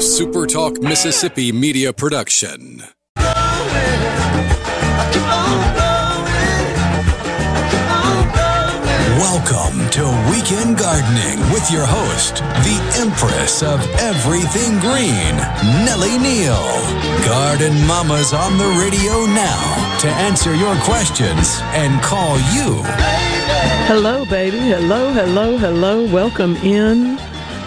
a SuperTalk Mississippi media production. Welcome to Weekend Gardening with your host, the Empress of Everything Green, Nellie Neal. Garden Mama's on the radio now to answer your questions and call you. Hello, baby. Hello, hello, hello. Welcome in.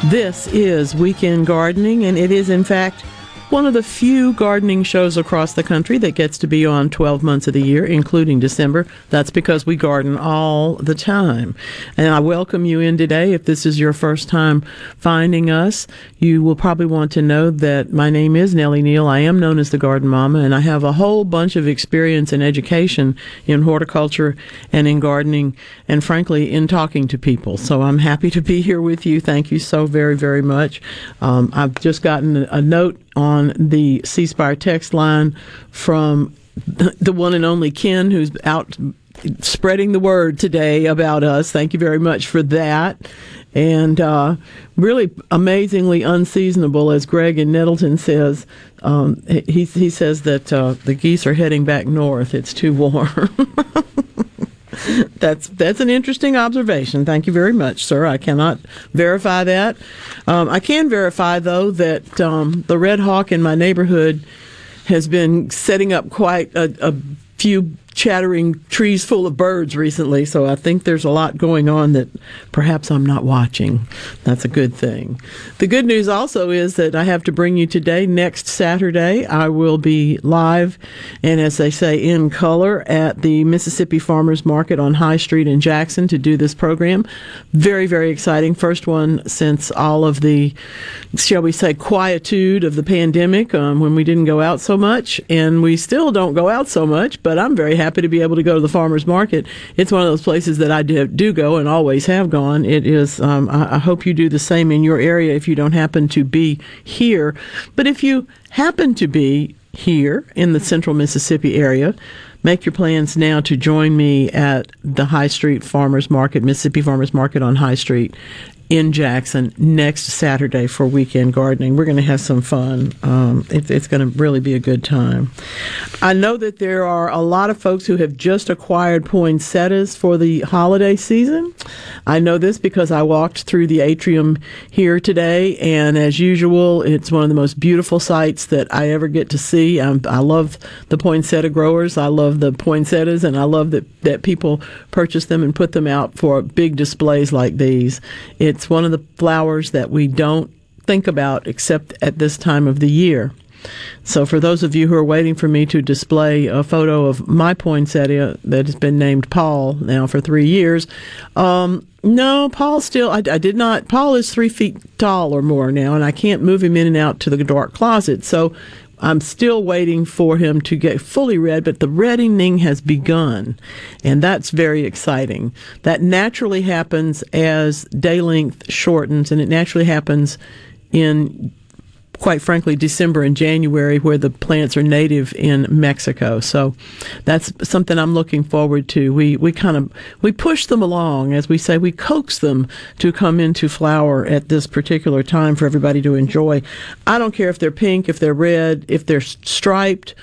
This is Weekend Gardening, and it is, in fact, one of the few gardening shows across the country that gets to be on 12 months of the year, including December. That's because we garden all the time. And I welcome you in today. If this is your first time finding us, you will probably want to know that my name is Nellie Neal. I am known as the Garden Mama, and I have a whole bunch of experience and education in horticulture and in gardening, and frankly, in talking to people. So I'm happy to be here with you. Thank you so very, very much. Um, I've just gotten a note on the C Spire text line from the one and only Ken, who's out spreading the word today about us. Thank you very much for that. And uh, really amazingly unseasonable, as Greg in Nettleton says. Um, he, he says that uh, the geese are heading back north. It's too warm. that's that's an interesting observation. Thank you very much, sir. I cannot verify that. Um, I can verify though that um, the red hawk in my neighborhood has been setting up quite a, a few chattering trees full of birds recently, so I think there's a lot going on that perhaps I'm not watching. That's a good thing. The good news also is that I have to bring you today, next Saturday, I will be live and, as they say, in color at the Mississippi Farmers Market on High Street in Jackson to do this program. Very, very exciting. First one since all of the, shall we say, quietude of the pandemic um, when we didn't go out so much, and we still don't go out so much, but I'm very happy to be able to go to the farmers market. It's one of those places that I do, do go and always have gone. It is. Um, I, I hope you do the same in your area if you don't happen to be here. But if you happen to be here in the central Mississippi area, make your plans now to join me at the High Street Farmers Market, Mississippi Farmers Market on High Street in Jackson next Saturday for weekend gardening. We're going to have some fun. Um, it, it's going to really be a good time. I know that there are a lot of folks who have just acquired poinsettias for the holiday season. I know this because I walked through the atrium here today, and as usual, it's one of the most beautiful sights that I ever get to see. Um, I love the poinsettia growers. I love the poinsettias, and I love that, that people purchase them and put them out for big displays like these. It's it's one of the flowers that we don't think about except at this time of the year. So, for those of you who are waiting for me to display a photo of my poinsettia that has been named Paul now for three years, um, no, Paul still, I, I, did not. Paul is three feet tall or more now, and I can't move him in and out to the dark closet. So, I'm still waiting for him to get fully red, but the reddening has begun, and that's very exciting. That naturally happens as day length shortens, and it naturally happens in quite frankly, December and January, where the plants are native in Mexico. So that's something I'm looking forward to. We we kind of we push them along, as we say, we coax them to come into flower at this particular time for everybody to enjoy. I don't care if they're pink, if they're red, if they're striped.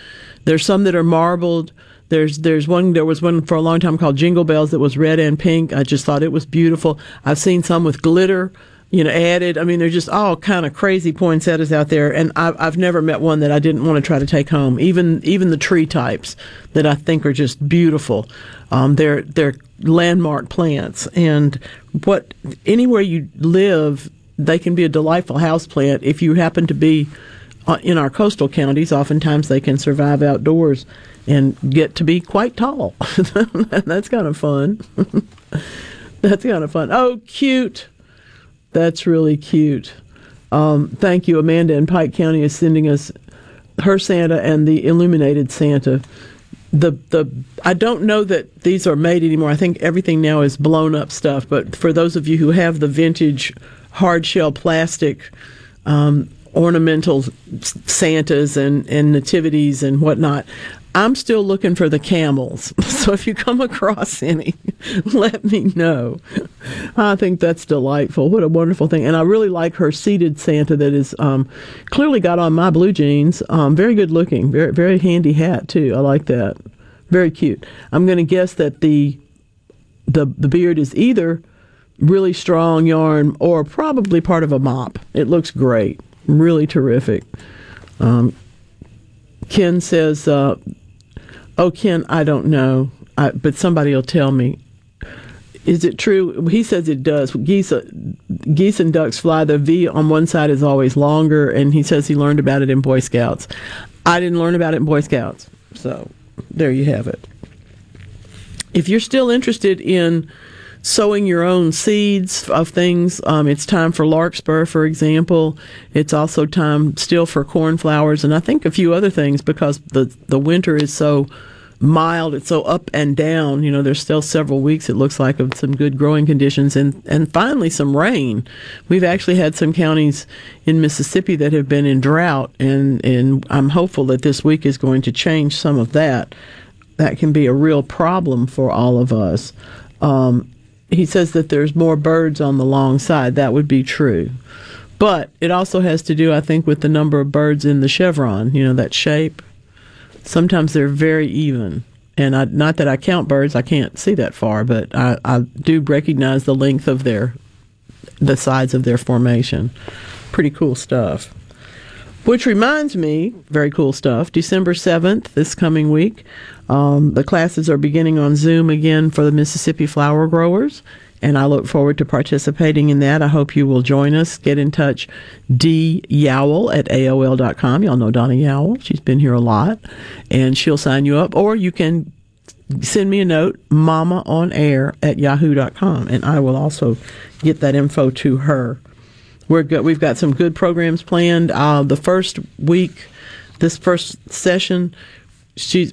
There's some that are marbled. There's there's one there was one for a long time called Jingle Bells that was red and pink. I just thought it was beautiful. I've seen some with glitter you know, added. I mean, there's just all kind of crazy poinsettias out there, and I've, I've never met one that I didn't want to try to take home. Even even the tree types that I think are just beautiful. Um, they're they're landmark plants, and what anywhere you live, they can be a delightful house plant. If you happen to be uh, in our coastal counties, oftentimes they can survive outdoors and get to be quite tall. That's kind of fun. That's kind of fun. Oh, cute. That's really cute. Um, thank you. Amanda in Pike County is sending us her Santa and the illuminated Santa. The the I don't know that these are made anymore. I think everything now is blown up stuff. But for those of you who have the vintage hard shell plastic um, ornamental Santas and, and nativities and whatnot. I'm still looking for the camels. So if you come across any, let me know. I think that's delightful. What a wonderful thing. And I really like her seated Santa that is um, clearly got on my blue jeans. Um, very good looking. Very, very handy hat, too. I like that. Very cute. I'm going to guess that the, the, the beard is either really strong yarn or probably part of a mop. It looks great. Really terrific. Um, Ken says, uh, "Oh, Ken, I don't know, I, but somebody will tell me. Is it true? He says it does. Geese, geese and ducks fly. The V on one side is always longer, and he says he learned about it in Boy Scouts. I didn't learn about it in Boy Scouts, so there you have it. If you're still interested in sowing your own seeds of things. Um, it's time for larkspur, for example. It's also time still for cornflowers, and I think a few other things because the the winter is so mild. It's so up and down. You know, there's still several weeks. It looks like of some good growing conditions, and and finally some rain. We've actually had some counties in Mississippi that have been in drought, and and I'm hopeful that this week is going to change some of that. That can be a real problem for all of us. Um, he says that there's more birds on the long side. That would be true. But it also has to do, I think, with the number of birds in the chevron, you know, that shape. Sometimes they're very even. And I, not that I count birds, I can't see that far, but I, I do recognize the length of their, the sides of their formation. Pretty cool stuff. Which reminds me, very cool stuff. December 7th, this coming week, um, the classes are beginning on Zoom again for the Mississippi flower growers, and I look forward to participating in that. I hope you will join us. Get in touch, D Yowell at AOL.com. Y'all know Donna Yowell. She's been here a lot, and she'll sign you up, or you can send me a note, mama on air at yahoo.com, and I will also get that info to her. We're good. We've got some good programs planned. Uh, the first week, this first session,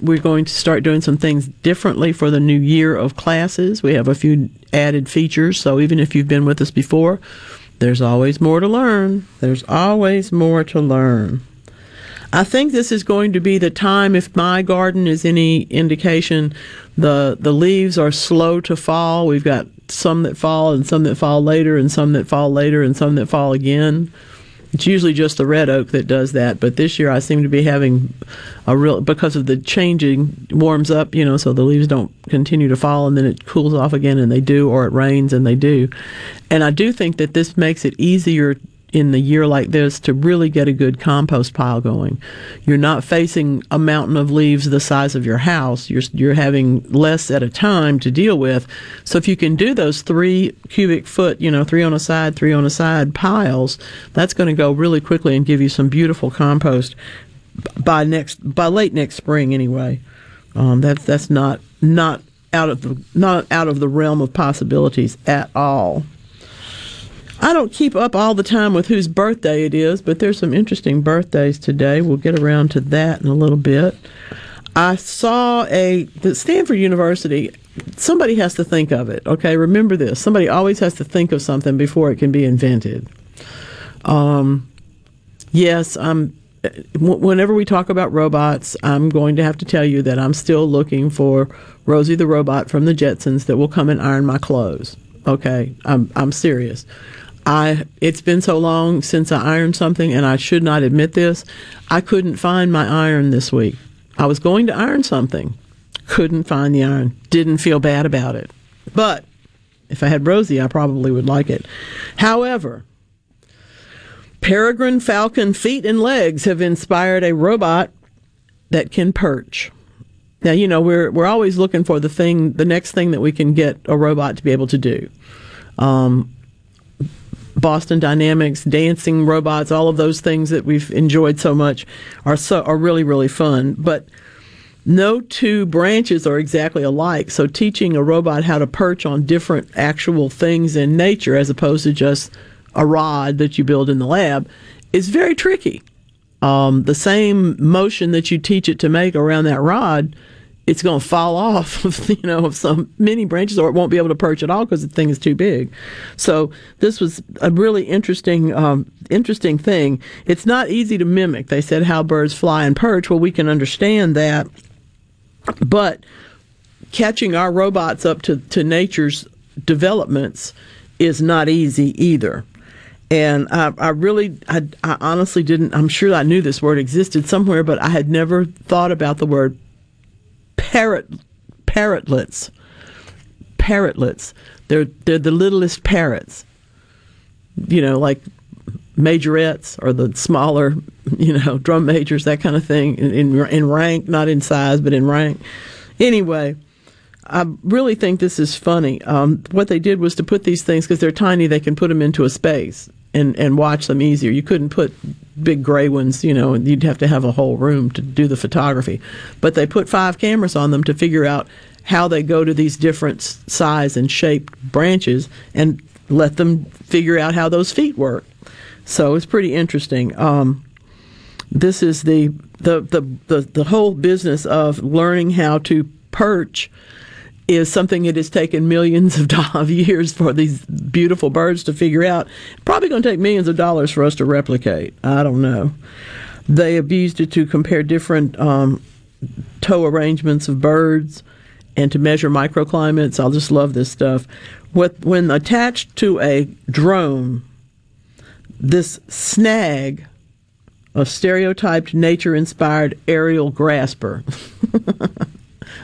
we're going to start doing some things differently for the new year of classes. We have a few added features, so even if you've been with us before, there's always more to learn. There's always more to learn. I think this is going to be the time, if my garden is any indication, the the leaves are slow to fall. We've got some that fall and some that fall later and some that fall later and some that fall again. It's usually just the red oak that does that, but this year I seem to be having a real because of the changing warms up, you know, so the leaves don't continue to fall and then it cools off again and they do or it rains and they do. And I do think that this makes it easier in the year like this to really get a good compost pile going. You're not facing a mountain of leaves the size of your house. You're you're having less at a time to deal with. So if you can do those 3 cubic foot, you know, 3 on a side, 3 on a side piles, that's going to go really quickly and give you some beautiful compost by next by late next spring anyway. Um, that's that's not not out of the not out of the realm of possibilities at all. I don't keep up all the time with whose birthday it is, but there's some interesting birthdays today. We'll get around to that in a little bit. I saw a the Stanford University. Somebody has to think of it. Okay, remember this. Somebody always has to think of something before it can be invented. Um, yes, I'm. Whenever we talk about robots, I'm going to have to tell you that I'm still looking for Rosie the robot from the Jetsons that will come and iron my clothes. Okay, I'm I'm serious. I it's been so long since I ironed something, and I should not admit this. I couldn't find my iron this week. I was going to iron something, couldn't find the iron. Didn't feel bad about it, but if I had Rosie, I probably would like it. However, peregrine falcon feet and legs have inspired a robot that can perch. Now, you know, we're we're always looking for the thing, the next thing that we can get a robot to be able to do. Um, Boston Dynamics, dancing robots, all of those things that we've enjoyed so much are so are really really fun. But no two branches are exactly alike. So teaching a robot how to perch on different actual things in nature as opposed to just a rod that you build in the lab is very tricky. Um, the same motion that you teach it to make around that rod it's going to fall off of, you know of some many branches or it won't be able to perch at all because the thing is too big. So this was a really interesting um, interesting thing. It's not easy to mimic. They said how birds fly and perch. Well we can understand that. But catching our robots up to, to nature's developments is not easy either. And I, I really, I, I honestly didn't, I'm sure I knew this word existed somewhere, but I had never thought about the word parrot, parrotlets. Parrotlets. They're, they're the littlest parrots. You know, like majorettes or the smaller, you know, drum majors, that kind of thing, in, in, in rank, not in size, but in rank. Anyway, I really think this is funny. Um, what they did was to put these things because they're tiny, they can put them into a space and and watch them easier. You couldn't put big gray ones, you know, and you'd have to have a whole room to do the photography. But they put five cameras on them to figure out how they go to these different size and shaped branches and let them figure out how those feet work. So it's pretty interesting. Um, this is the, the the, the the whole business of learning how to perch is something that has taken millions of, of years for these beautiful birds to figure out. Probably going to take millions of dollars for us to replicate. I don't know. They have used it to compare different um, toe arrangements of birds and to measure microclimates. I'll just love this stuff. With, when attached to a drone, this snag, of stereotyped nature inspired aerial grasper.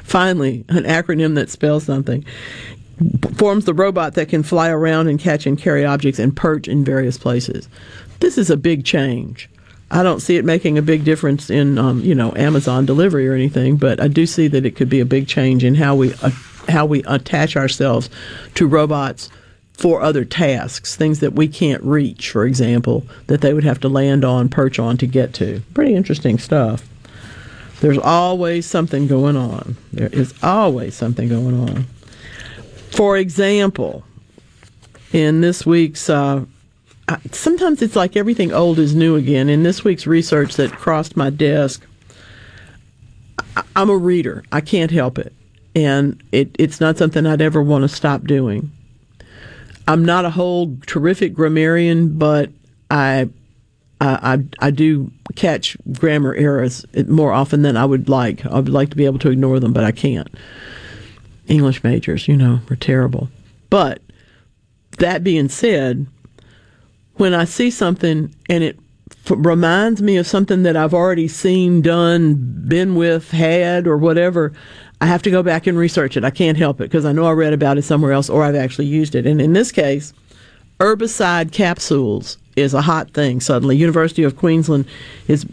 Finally, an acronym that spells something. Forms the robot that can fly around and catch and carry objects and perch in various places. This is a big change. I don't see it making a big difference in, um, you know, Amazon delivery or anything, but I do see that it could be a big change in how we uh, how we attach ourselves to robots for other tasks, things that we can't reach, for example, that they would have to land on, perch on to get to. Pretty interesting stuff. There's always something going on. There is always something going on. For example, in this week's, uh, sometimes it's like everything old is new again. In this week's research that crossed my desk, I'm a reader. I can't help it. And it, it's not something I'd ever want to stop doing. I'm not a whole terrific grammarian, but I I, I, do catch grammar errors more often than I would like. I would like to be able to ignore them, but I can't. English majors, you know, are terrible. But that being said, when I see something and it f- reminds me of something that I've already seen, done, been with, had, or whatever, I have to go back and research it. I can't help it because I know I read about it somewhere else or I've actually used it. And in this case, herbicide capsules is a hot thing suddenly. University of Queensland is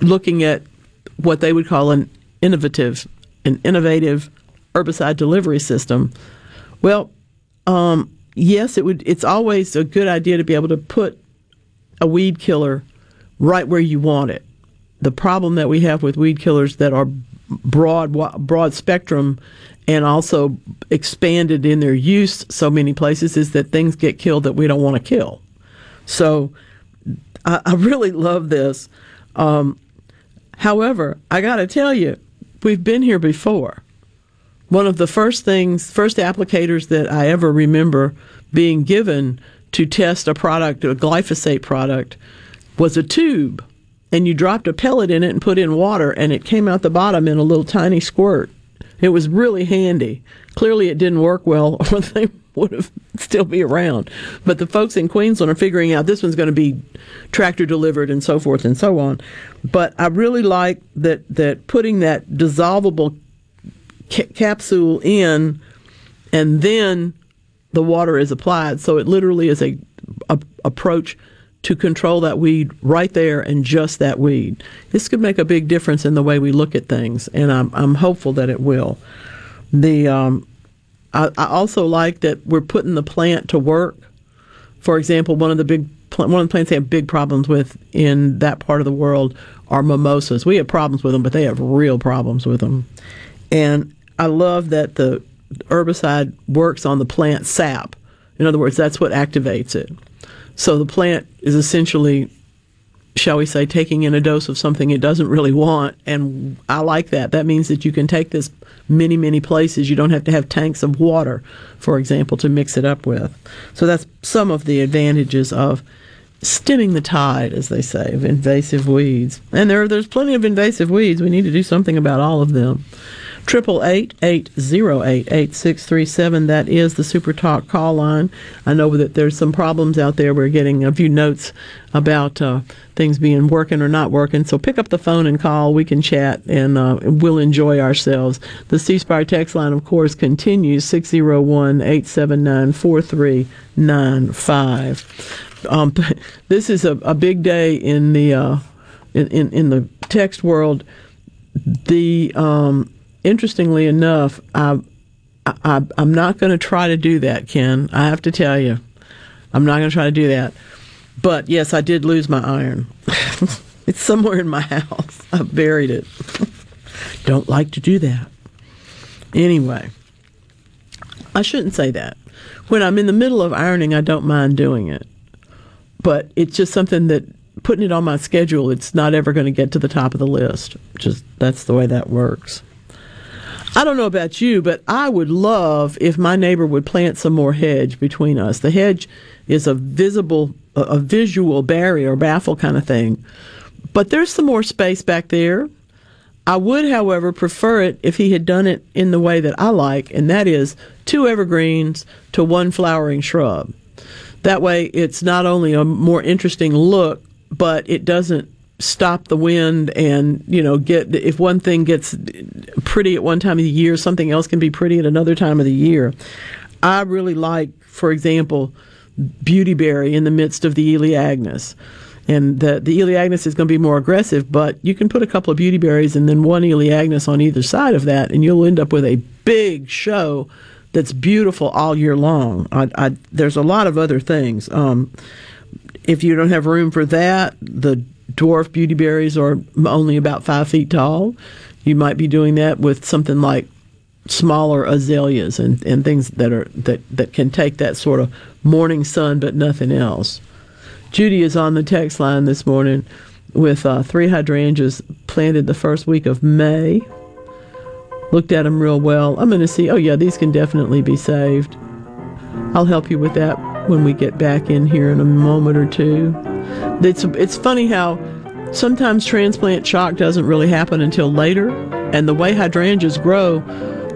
looking at what they would call an innovative, an innovative herbicide delivery system. Well, um, yes, it would. It's always a good idea to be able to put a weed killer right where you want it. The problem that we have with weed killers that are broad, broad spectrum and also expanded in their use so many places is that things get killed that we don't want to kill. So I, I really love this. Um, however, I got to tell you, we've been here before. One of the first things, first applicators that I ever remember being given to test a product, a glyphosate product, was a tube. And you dropped a pellet in it and put in water, and it came out the bottom in a little tiny squirt. It was really handy. Clearly, it didn't work well, or they would have still be around. But the folks in Queensland are figuring out this one's going to be tractor delivered and so forth and so on. But I really like that that putting that dissolvable ca- capsule in, and then the water is applied. So it literally is a, a approach to control that weed right there and just that weed. This could make a big difference in the way we look at things, and I'm I'm hopeful that it will. The um, I, I also like that we're putting the plant to work. For example, one of the big one of the plants they have big problems with in that part of the world are mimosas. We have problems with them, but they have real problems with them. And I love that the herbicide works on the plant sap. In other words, that's what activates it. So the plant is essentially shall we say, taking in a dose of something it doesn't really want. And I like that. That means that you can take this many, many places. You don't have to have tanks of water, for example, to mix it up with. So that's some of the advantages of stemming the tide, as they say, of invasive weeds. And there, there's plenty of invasive weeds. We need to do something about all of them. Triple eight eight zero eight eight six three seven. That is the Super Talk call line. I know that there's some problems out there. We're getting a few notes about uh, things being working or not working. So pick up the phone and call. We can chat and uh, we'll enjoy ourselves. The C text line, of course, continues 601 879 4395. Um, this is a, a big day in the uh, in, in, in the text world. The um, interestingly enough, I, I, I'm not going to try to do that, Ken. I have to tell you, I'm not going to try to do that. But yes, I did lose my iron. it's somewhere in my house. I buried it. Don't like to do that. Anyway, I shouldn't say that. When I'm in the middle of ironing, I don't mind doing it. But it's just something that putting it on my schedule, it's not ever going to get to the top of the list. Just that's the way that works. I don't know about you, but I would love if my neighbor would plant some more hedge between us. The hedge is a visible, a visual barrier, baffle kind of thing. But there's some more space back there. I would, however, prefer it if he had done it in the way that I like, and that is two evergreens to one flowering shrub. That way, it's not only a more interesting look, but it doesn't stop the wind and you know get if one thing gets pretty at one time of the year something else can be pretty at another time of the year. I really like for example beautyberry in the midst of the elaeagnus and the the elaeagnus is going to be more aggressive but you can put a couple of beautyberries and then one elaeagnus on either side of that and you'll end up with a big show that's beautiful all year long. I, I, there's a lot of other things. Um, if you don't have room for that the dwarf beautyberries are only about five feet tall. You might be doing that with something like smaller azaleas and, and things that are that, that can take that sort of morning sun but nothing else. Judy is on the text line this morning with uh, three hydrangeas planted the first week of May. Looked at them real well. I'm going to see. Oh yeah, these can definitely be saved. I'll help you with that when we get back in here in a moment or two. It's it's funny how sometimes transplant shock doesn't really happen until later, and the way hydrangeas grow,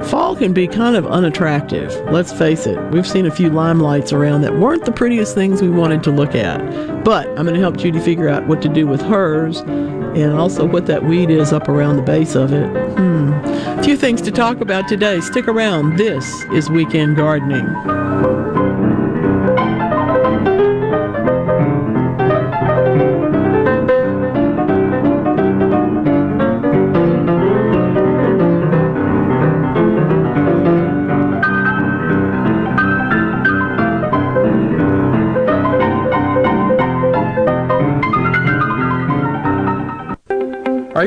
fall can be kind of unattractive. Let's face it. We've seen a few limelights around that weren't the prettiest things we wanted to look at. But I'm going to help Judy figure out what to do with hers and also what that weed is up around the base of it. Hmm. A few things to talk about today. Stick around. This is Weekend Gardening.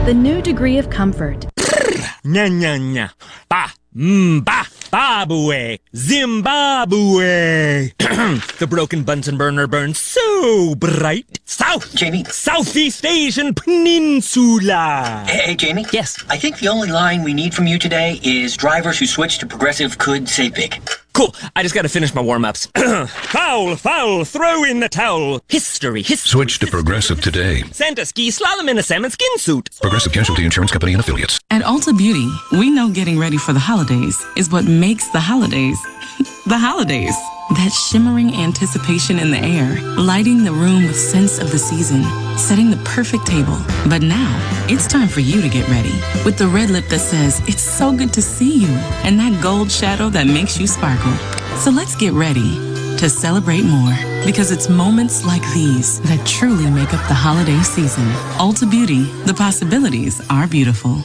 Rheem, the new degree of comfort. Nya nya nya. Ba. Mmm ba. Zimbabwe, Zimbabwe. the broken Bunsen burner burns so bright. South, Jamie. Southeast Asian Peninsula. Hey, hey, Jamie? Yes. I think the only line we need from you today is drivers who switch to progressive could save big. Cool. I just got to finish my warm ups. foul, foul, throw in the towel. History, history. Switch to Progressive today. Santa ski slalom in a salmon skin suit. Progressive Casualty Insurance Company and affiliates. At Ulta Beauty, we know getting ready for the holidays is what makes the holidays the holidays. That shimmering anticipation in the air, lighting the room with sense of the season, setting the perfect table. But now, it's time for you to get ready with the red lip that says, It's so good to see you, and that gold shadow that makes you sparkle. So let's get ready to celebrate more because it's moments like these that truly make up the holiday season. Ulta Beauty, the possibilities are beautiful.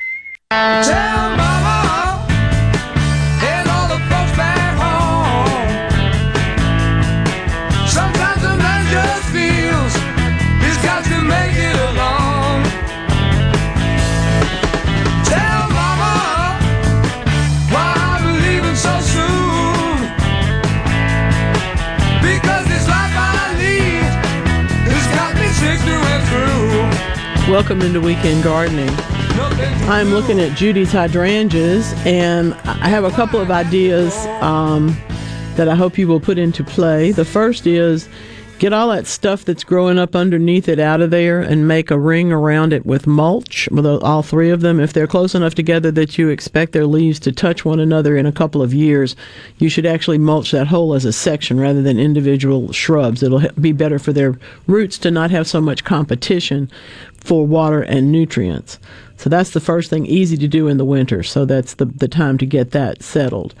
Welcome into Weekend Gardening. I'm looking at Judy's hydrangeas, and I have a couple of ideas um, that I hope you will put into play. The first is get all that stuff that's growing up underneath it out of there and make a ring around it with mulch, with all three of them. If they're close enough together that you expect their leaves to touch one another in a couple of years, you should actually mulch that whole as a section rather than individual shrubs. It'll be better for their roots to not have so much competition for water and nutrients. So that's the first thing, easy to do in the winter. So that's the, the time to get that settled.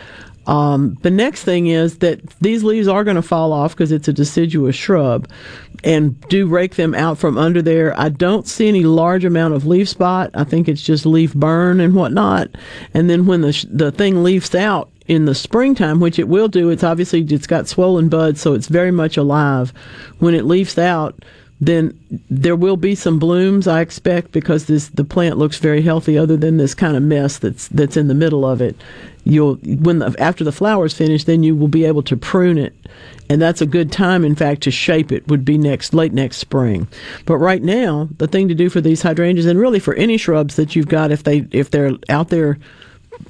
Um, the next thing is that these leaves are going to fall off because it's a deciduous shrub, and do rake them out from under there. I don't see any large amount of leaf spot. I think it's just leaf burn and whatnot. And then when the the thing leaves out in the springtime, which it will do, it's obviously it's got swollen buds, so it's very much alive. When it leaves out, then there will be some blooms I expect because this the plant looks very healthy other than this kind of mess that's that's in the middle of it. You'll when the, after the flowers finish then you will be able to prune it and that's a good time in fact to shape it would be next late next spring. But right now the thing to do for these hydrangeas and really for any shrubs that you've got if they if they're out there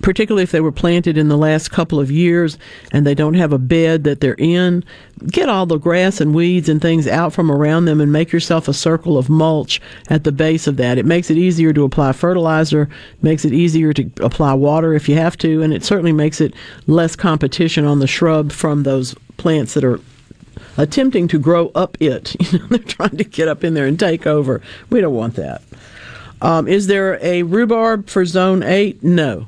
particularly if they were planted in the last couple of years and they don't have a bed that they're in, get all the grass and weeds and things out from around them and make yourself a circle of mulch at the base of that. It makes it easier to apply fertilizer, makes it easier to apply water if you have to, and it certainly makes it less competition on the shrub from those plants that are attempting to grow up it. You know, they're trying to get up in there and take over. We don't want that. Um, is there a rhubarb for zone 8? No.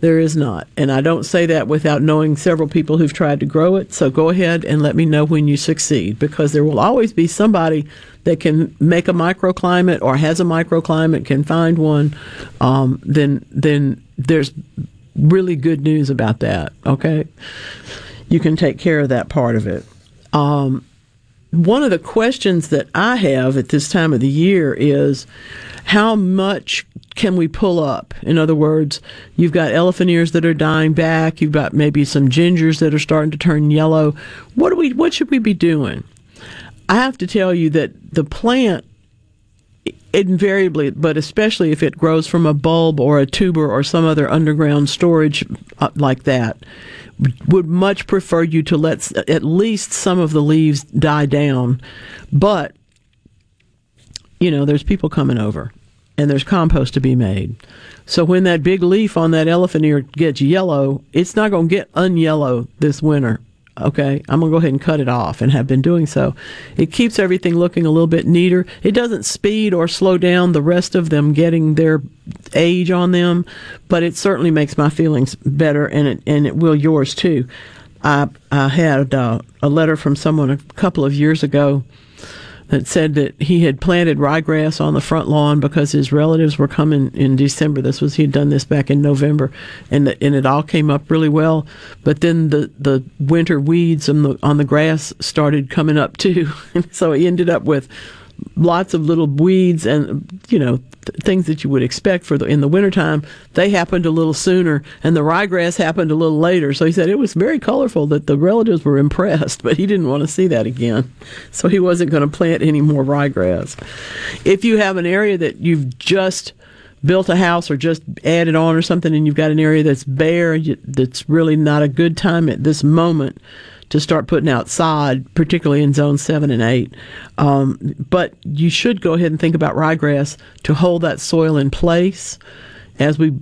There is not. And I don't say that without knowing several people who've tried to grow it. So go ahead and let me know when you succeed because there will always be somebody that can make a microclimate or has a microclimate, can find one. Um, then, then there's really good news about that. Okay, you can take care of that part of it. Um, one of the questions that I have at this time of the year is how much can we pull up? In other words, you've got elephant ears that are dying back, you've got maybe some gingers that are starting to turn yellow. What do we what should we be doing? I have to tell you that the plant invariably, but especially if it grows from a bulb or a tuber or some other underground storage uh, like that, would much prefer you to let at least some of the leaves die down. But, you know, there's people coming over and there's compost to be made. So when that big leaf on that elephant ear gets yellow, it's not going to get unyellow this winter. Okay, I'm going to go ahead and cut it off and have been doing so. It keeps everything looking a little bit neater. It doesn't speed or slow down the rest of them getting their age on them, but it certainly makes my feelings better and it, and it will yours too. I, I had uh, a letter from someone a couple of years ago that said that he had planted ryegrass on the front lawn because his relatives were coming in December. This was he had done this back in November, and the, and it all came up really well. But then the the winter weeds on the on the grass started coming up too, and so he ended up with lots of little weeds and you know th- things that you would expect for the in the wintertime. They happened a little sooner and the ryegrass happened a little later. So he said it was very colorful that the relatives were impressed but he didn't want to see that again. So he wasn't going to plant any more ryegrass. If you have an area that you've just built a house or just added on or something and you've got an area that's bare that's really not a good time at this moment to start putting outside, particularly in zone seven and eight. Um, but you should go ahead and think about ryegrass to hold that soil in place as we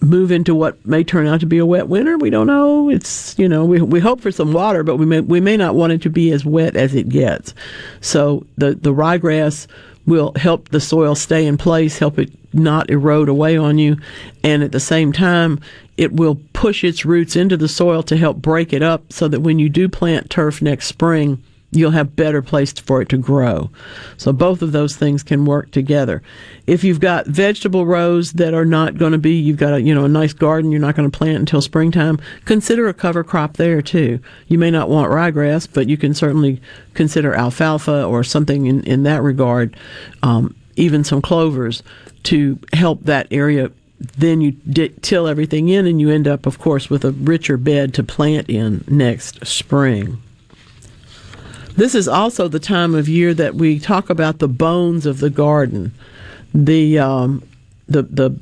move into what may turn out to be a wet winter. We don't know. It's you know we we hope for some water, but we may we may not want it to be as wet as it gets. So the the ryegrass will help the soil stay in place, help it not erode away on you, and at the same time, it will push its roots into the soil to help break it up so that when you do plant turf next spring, you'll have better place for it to grow. So both of those things can work together. If you've got vegetable rows that are not going to be, you've got a, you know, a nice garden you're not going to plant until springtime, consider a cover crop there too. You may not want ryegrass, but you can certainly consider alfalfa or something in, in that regard, um, even some clovers to help that area then you di- till everything in and you end up of course with a richer bed to plant in next spring. This is also the time of year that we talk about the bones of the garden. The um, the the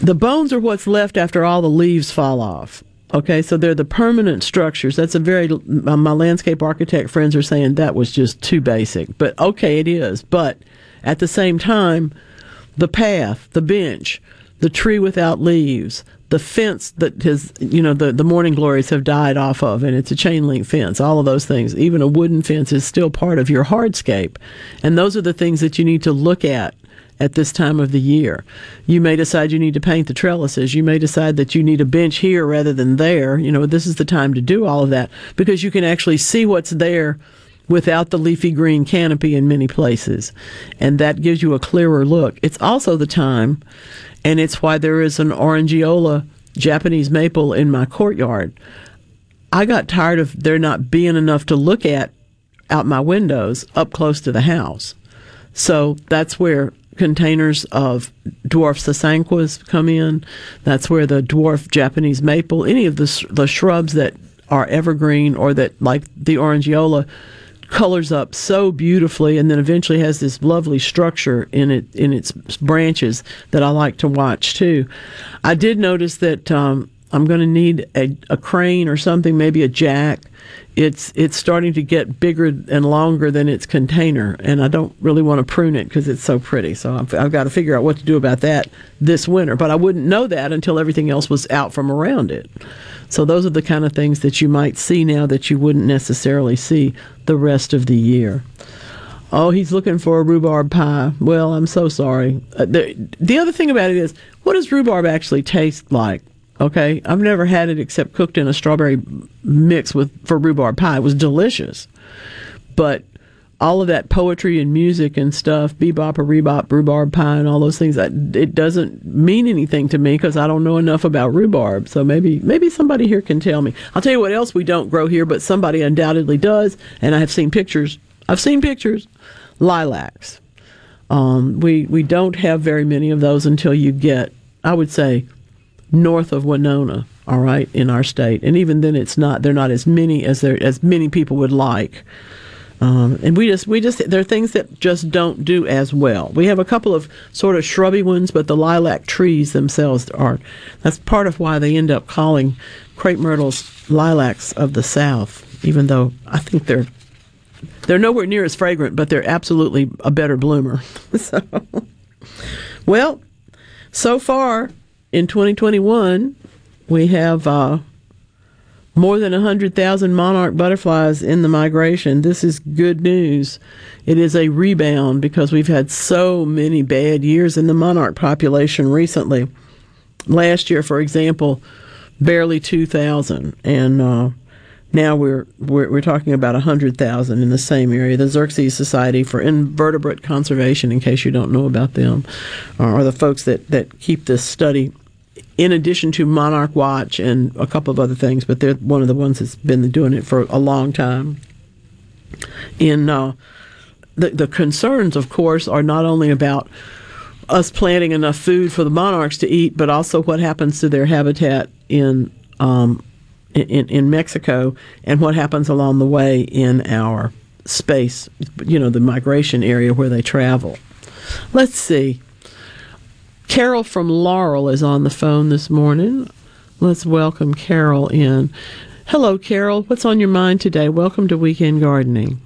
the bones are what's left after all the leaves fall off. Okay so they're the permanent structures. That's a very uh, my landscape architect friends are saying that was just too basic but okay it is. But at the same time the path, the bench, the tree without leaves, the fence that has, you know, the, the morning glories have died off of, and it's a chain link fence, all of those things. Even a wooden fence is still part of your hardscape. And those are the things that you need to look at at this time of the year. You may decide you need to paint the trellises. You may decide that you need a bench here rather than there. You know, this is the time to do all of that because you can actually see what's there without the leafy green canopy in many places. And that gives you a clearer look. It's also the time, and it's why there is an Orangeola Japanese maple in my courtyard. I got tired of there not being enough to look at out my windows up close to the house. So that's where containers of dwarf sasanquas come in. That's where the dwarf Japanese maple, any of the, the shrubs that are evergreen or that, like the Orangeola, colors up so beautifully and then eventually has this lovely structure in it in its branches that I like to watch too. I did notice that um, I'm going to need a, a crane or something, maybe a jack. It's it's starting to get bigger and longer than its container, and I don't really want to prune it because it's so pretty. So I've, I've got to figure out what to do about that this winter. But I wouldn't know that until everything else was out from around it. So those are the kind of things that you might see now that you wouldn't necessarily see the rest of the year. Oh, he's looking for a rhubarb pie. Well, I'm so sorry. Uh, the, the other thing about it is, what does rhubarb actually taste like? Okay, I've never had it except cooked in a strawberry mix with for rhubarb pie. It was delicious, but all of that poetry and music and stuff, bebop or rebop, rhubarb pie, and all those things. It doesn't mean anything to me because I don't know enough about rhubarb. So maybe maybe somebody here can tell me. I'll tell you what else we don't grow here, but somebody undoubtedly does, and I have seen pictures. I've seen pictures. Lilacs. Um, we we don't have very many of those until you get, I would say, north of Winona. All right, in our state, and even then, it's not. They're not as many as there as many people would like. Um, and we just we just there are things that just don't do as well. We have a couple of sort of shrubby ones, but the lilac trees themselves are. That's part of why they end up calling crepe myrtles lilacs of the South, even though I think they're they're nowhere near as fragrant, but they're absolutely a better bloomer. so, well, so far in 2021, we have uh, more than 100,000 monarch butterflies in the migration. This is good news. It is a rebound because we've had so many bad years in the monarch population recently. Last year, for example, barely 2,000. And uh, now we're, we're, we're talking about 100,000 in the same area. The Xerces Society for Invertebrate Conservation, in case you don't know about them, are the folks that, that keep this study in addition to Monarch Watch and a couple of other things, but they're one of the ones that's been doing it for a long time. In uh, the the concerns, of course, are not only about us planting enough food for the monarchs to eat, but also what happens to their habitat in um, in, in Mexico and what happens along the way in our space, you know, the migration area where they travel. Let's see. Carol from Laurel is on the phone this morning. Let's welcome Carol in. Hello, Carol. What's on your mind today? Welcome to Weekend Gardening.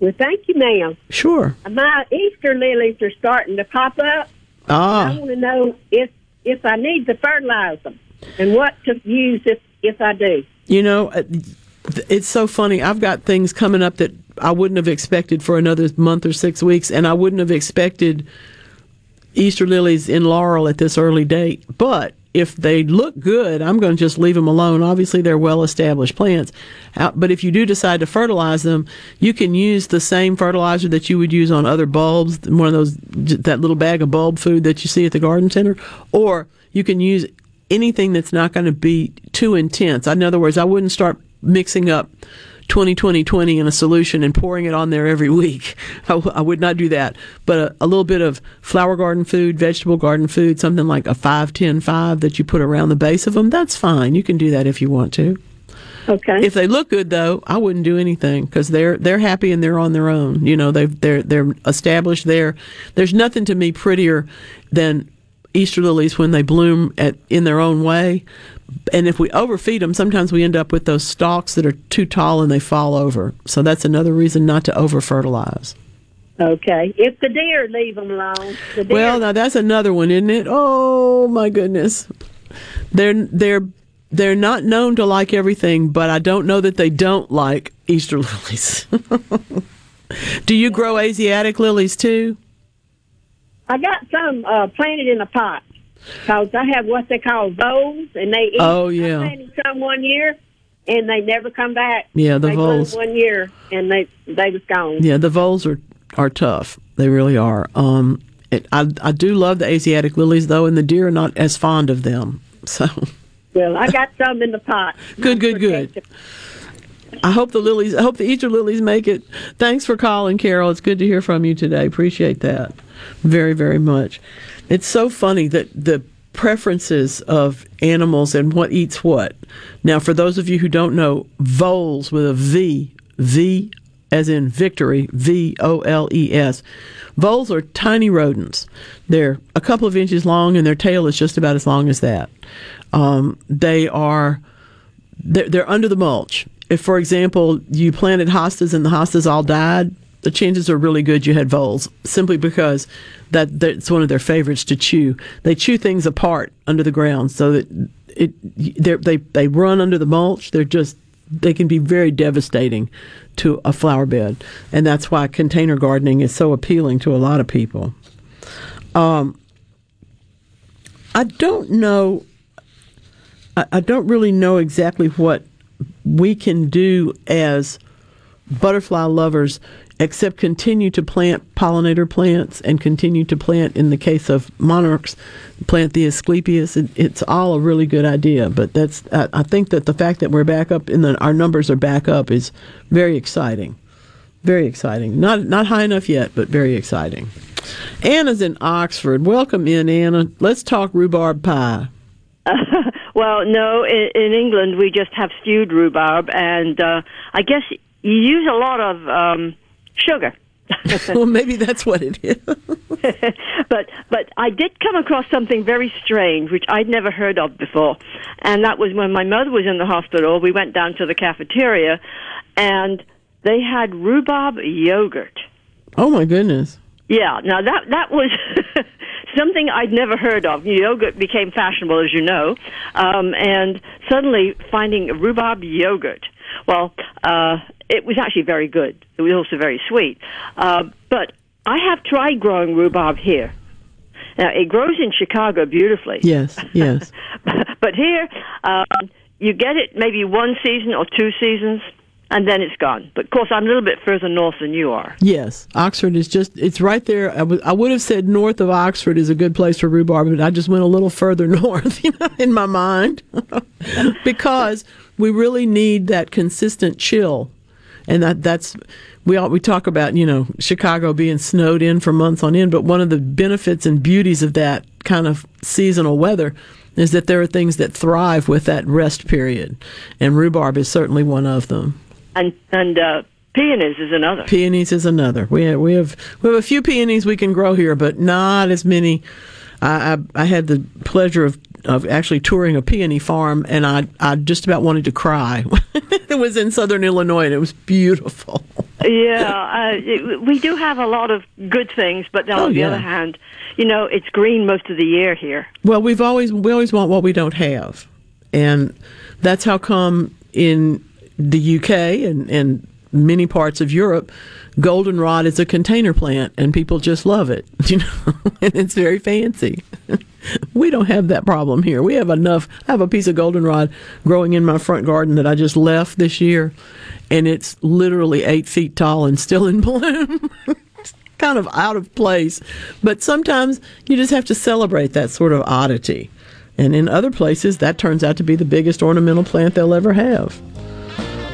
Well, thank you, ma'am. Sure. My Easter lilies are starting to pop up. Ah. I want to know if if I need to fertilize them and what to use if if I do. You know, uh, it's so funny. I've got things coming up that I wouldn't have expected for another month or six weeks, and I wouldn't have expected Easter lilies in laurel at this early date. But if they look good, I'm going to just leave them alone. Obviously, they're well established plants. But if you do decide to fertilize them, you can use the same fertilizer that you would use on other bulbs, one of those, that little bag of bulb food that you see at the garden center, or you can use anything that's not going to be too intense. In other words, I wouldn't start mixing up 20 20 20 in a solution and pouring it on there every week. I, w- I would not do that. But a, a, little bit of flower garden food, vegetable garden food, something like a 5 10 5 that you put around the base of them, that's fine. You can do that if you want to. Okay. If they look good though, I wouldn't do anything because they're they're happy and they're on their own. You know, they they're they're established there. There's nothing to me prettier than Easter lilies when they bloom at in their own way. And if we overfeed them, sometimes we end up with those stalks that are too tall and they fall over. So that's another reason not to over fertilize. Okay. If the deer leave them alone. The deer- well, now that's another one, isn't it? Oh my goodness. They're they're they're not known to like everything, but I don't know that they don't like Easter lilies. Do you grow Asiatic lilies too? I got some uh, planted in a pot because I have what they call voles, and they eat. Oh yeah. I planted some one year, and they never come back. Yeah, the they voles. One year, and they they was gone. Yeah, the voles are are tough. They really are. Um, it, I I do love the Asiatic lilies though, and the deer are not as fond of them. So. Well, I got some in the pot. good, good, good. I hope the lilies. I hope the Easter lilies make it. Thanks for calling, Carol. It's good to hear from you today. Appreciate that very, very much. It's so funny that the preferences of animals and what eats what. Now, for those of you who don't know, voles with a V, V as in victory, V O L E S. Voles are tiny rodents. They're a couple of inches long, and their tail is just about as long as that. Um, they are they're, they're under the mulch. If, for example, you planted hostas and the hostas all died, the chances are really good you had voles simply because that that's one of their favorites to chew. They chew things apart under the ground so that it they they run under the mulch. They're just they can be very devastating to a flower bed, and that's why container gardening is so appealing to a lot of people. Um, I don't know. I, I don't really know exactly what we can do as butterfly lovers except continue to plant pollinator plants and continue to plant, in the case of monarchs, plant the Asclepias. It, it's all a really good idea. But that's I, I think that the fact that we're back up and our numbers are back up is very exciting. Very exciting. Not not high enough yet, but very exciting. Anna's in Oxford. Welcome in, Anna. Let's talk rhubarb pie. well, no, in, in England we just have stewed rhubarb, and uh, I guess you use a lot of um, sugar. well, maybe that's what it is. but but I did come across something very strange, which I'd never heard of before, and that was when my mother was in the hospital. We went down to the cafeteria, and they had rhubarb yogurt. Oh my goodness! Yeah, now that that was something I'd never heard of. Yogurt became fashionable, as you know, um, and suddenly finding rhubarb yogurt. Well, uh, it was actually very good. It was also very sweet. Uh, but I have tried growing rhubarb here. Now it grows in Chicago beautifully. Yes, yes. but here, um, you get it maybe one season or two seasons and then it's gone. But of course, I'm a little bit further north than you are. Yes, Oxford is just, it's right there. I, w- I would have said north of Oxford is a good place for rhubarb, but I just went a little further north you know, in my mind because we really need that consistent chill. And that, that's, we all, we talk about, you know, Chicago being snowed in for months on end, but one of the benefits and beauties of that kind of seasonal weather is that there are things that thrive with that rest period. And rhubarb is certainly one of them and and uh, peonies is another. Peonies is another. We have, we have we have a few peonies we can grow here, but not as many. I I, I had the pleasure of of actually touring a peony farm, and I I just about wanted to cry. it was in southern Illinois, and it was beautiful. yeah, uh, we do have a lot of good things, but on oh, the yeah. other hand, you know, it's green most of the year here. Well, we've always we always want what we don't have, and that's how come in the UK and, and many parts of Europe, goldenrod is a container plant and people just love it, you know, and it's very fancy. we don't have that problem here. We have enough. I have a piece of goldenrod growing in my front garden that I just left this year, and it's literally eight feet tall and still in bloom. kind of out of place, but sometimes you just have to celebrate that sort of oddity. And in other places, that turns out to be the biggest ornamental plant they'll ever have.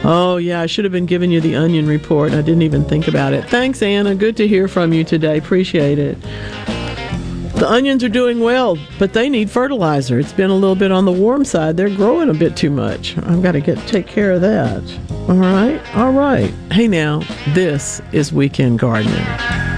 Oh, yeah, I should have been giving you the onion report. I didn't even think about it. Thanks, Anna. Good to hear from you today. Appreciate it. The onions are doing well, but they need fertilizer. It's been a little bit on the warm side. They're growing a bit too much. I've got to get take care of that. All right? All right. Hey now, this is Weekend Gardening.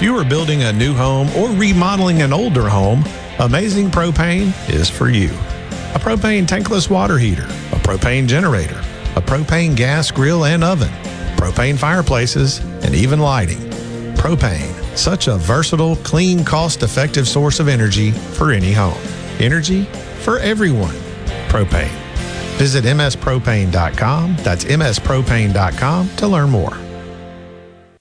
If you are building a new home or remodeling an older home, Amazing Propane is for you. A propane tankless water heater, a propane generator, a propane gas grill and oven, propane fireplaces, and even lighting. Propane, such a versatile, clean, cost effective source of energy for any home. Energy for everyone. Propane. Visit mspropane.com. That's mspropane.com to learn more.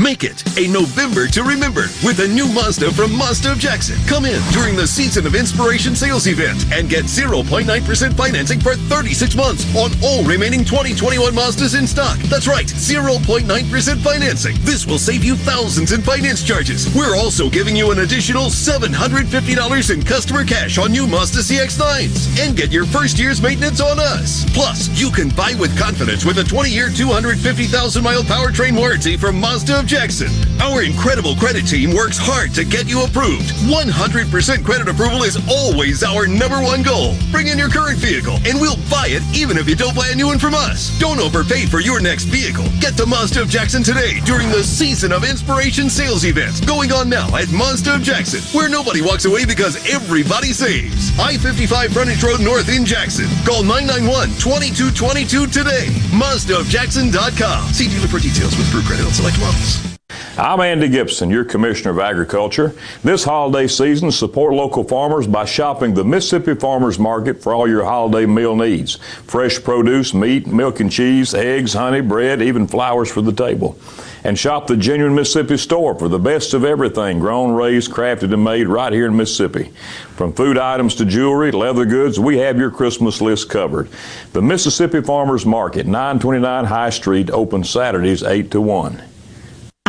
Make it a November to remember with a new Mazda from Mazda of Jackson. Come in during the Season of Inspiration sales event and get 0.9% financing for 36 months on all remaining 2021 Mazdas in stock. That's right, 0.9% financing. This will save you thousands in finance charges. We're also giving you an additional $750 in customer cash on new Mazda CX-9s and get your first year's maintenance on us. Plus, you can buy with confidence with a 20-year, 250,000-mile powertrain warranty from Mazda of Jackson. Our incredible credit team works hard to get you approved. 100% credit approval is always our number one goal. Bring in your current vehicle and we'll buy it even if you don't buy a new one from us. Don't overpay for your next vehicle. Get the Mazda of Jackson today during the Season of Inspiration sales event going on now at Mazda of Jackson, where nobody walks away because everybody saves. I-55 Frontage Road North in Jackson. Call 991-2222 today. MazdaofJackson.com. See dealer for details with Brew Credit on select models. I'm Andy Gibson, your Commissioner of Agriculture. This holiday season, support local farmers by shopping the Mississippi Farmers Market for all your holiday meal needs. Fresh produce, meat, milk and cheese, eggs, honey, bread, even flowers for the table. And shop the Genuine Mississippi store for the best of everything grown, raised, crafted, and made right here in Mississippi. From food items to jewelry, leather goods, we have your Christmas list covered. The Mississippi Farmers Market, 929 High Street, open Saturdays 8 to 1.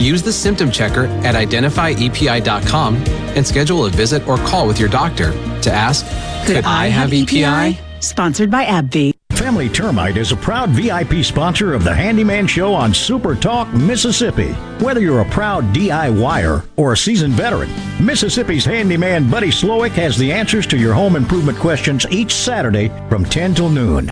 Use the symptom checker at identifyepi.com and schedule a visit or call with your doctor to ask, Could, I, have EPI? Sponsored by AbbVie. Family Termite is a proud VIP sponsor of the Handyman Show on Super Talk, Mississippi. Whether you're a proud DIYer or a seasoned veteran, Mississippi's handyman Buddy Slowick has the answers to your home improvement questions each Saturday from 10 till noon.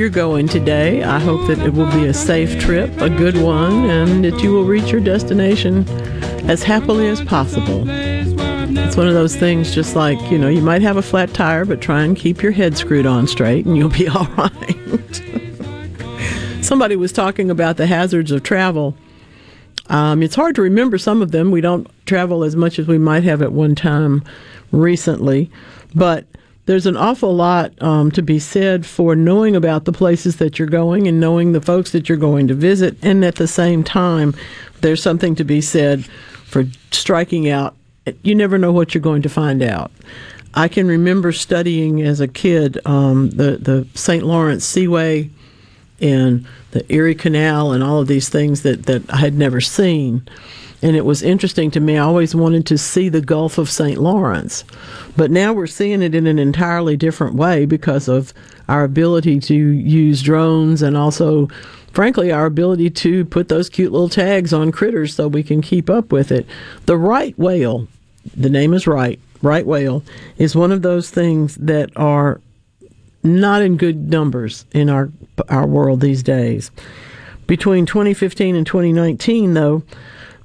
You're going today, I hope that it will be a safe trip, a good one, and that you will reach your destination as happily as possible. It's one of those things just like, you know, you might have a flat tire, but try and keep your head screwed on straight and you'll be all right. Somebody was talking about the hazards of travel. Um, it's hard to remember some of them. We don't travel as much as we might have at one time recently, but there's an awful lot um, to be said for knowing about the places that you're going and knowing the folks that you're going to visit. And at the same time, there's something to be said for striking out. You never know what you're going to find out. I can remember studying as a kid um, the, the St. Lawrence Seaway and the Erie Canal and all of these things that, that I had never seen. And it was interesting to me. I always wanted to see the Gulf of St. Lawrence. But now we're seeing it in an entirely different way because of our ability to use drones and also, frankly, our ability to put those cute little tags on critters so we can keep up with it. The right whale, the name is right, right whale, is one of those things that are not in good numbers in our our world these days. Between 2015 and 2019, though,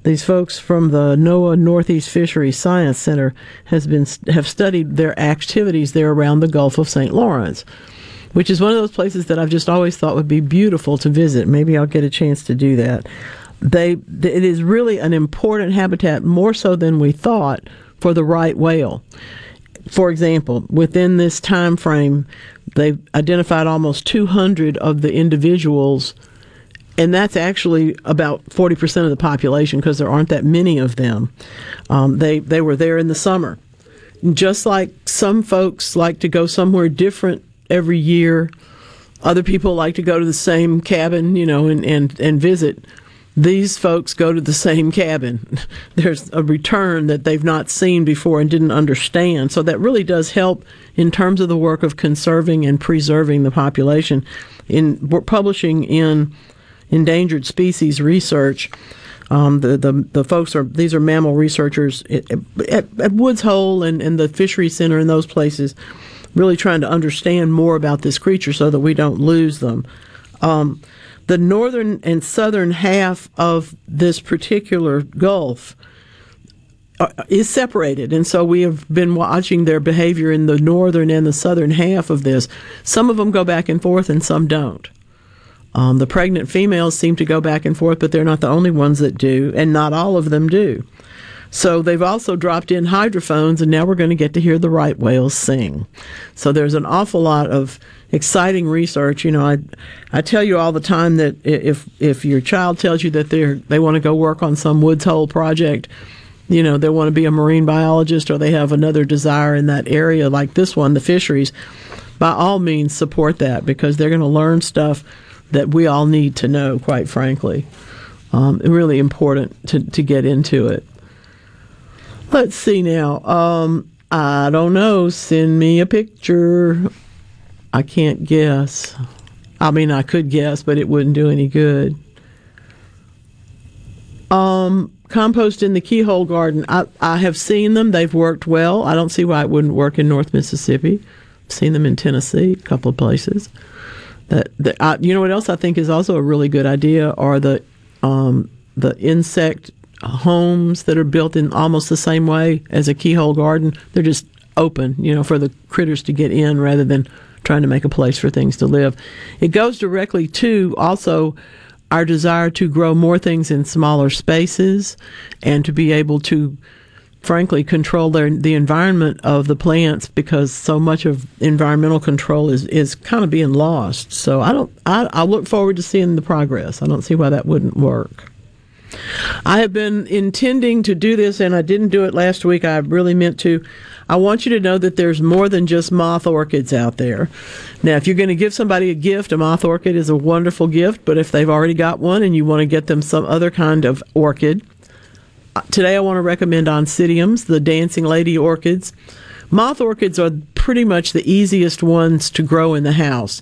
these folks from the NOAA Northeast Fisheries Science Center has been have studied their activities there around the Gulf of St. Lawrence, which is one of those places that I've just always thought would be beautiful to visit. Maybe I'll get a chance to do that. They it is really an important habitat, more so than we thought, for the right whale. for example, within this time frame, they've identified almost 200 of the individuals, and that's actually about 40% of the population because there aren't that many of them. Um, they they were there in the summer, just like some folks like to go somewhere different every year. Other people like to go to the same cabin, you know, and, and, and visit these folks go to the same cabin. There's a return that they've not seen before and didn't understand. So that really does help in terms of the work of conserving and preserving the population. In publishing in endangered species research. Um, the, the the folks are these are mammal researchers at, at, at Woods Hole and, and the Fishery Center and those places, really trying to understand more about this creature so that we don't lose them. Um, the northern and southern half of this particular Gulf uh, is separated, and so we have been watching their behavior in the northern and the southern half of this. Some of them go back and forth, and some don't. Um, the pregnant females seem to go back and forth, but they're not the only ones that do, and not all of them do. So they've also dropped in hydrophones, and now we're going to get to hear the right whales sing. So there's an awful lot of exciting research. You know, I I tell you all the time that if if your child tells you that they they want to go work on some woods hole project, you know, they want to be a marine biologist or they have another desire in that area like this one, the fisheries, by all means support that because they're going to learn stuff that we all need to know, quite frankly. Um, really important to, to get into it. Let's see now. Um, I don't know. Send me a picture. I can't guess. I mean, I could guess, but it wouldn't do any good. Um, compost in the keyhole garden. I, I have seen them. They've worked well. I don't see why it wouldn't work in North Mississippi. I've seen them in Tennessee, a couple of places. That, that I, you know what else I think is also a really good idea are the um, the insect homes that are built in almost the same way as a keyhole garden. They're just open, you know, for the critters to get in rather than trying to make a place for things to live. It goes directly to also our desire to grow more things in smaller spaces and to be able to frankly control their, the environment of the plants because so much of environmental control is, is kind of being lost. So I don't I, I look forward to seeing the progress. I don't see why that wouldn't work. I have been intending to do this and I didn't do it last week. I really meant to. I want you to know that there's more than just moth orchids out there. Now, if you're going to give somebody a gift, a moth orchid is a wonderful gift, but if they've already got one and you want to get them some other kind of orchid, today I want to recommend oncidiums, the dancing lady orchids. Moth orchids are pretty much the easiest ones to grow in the house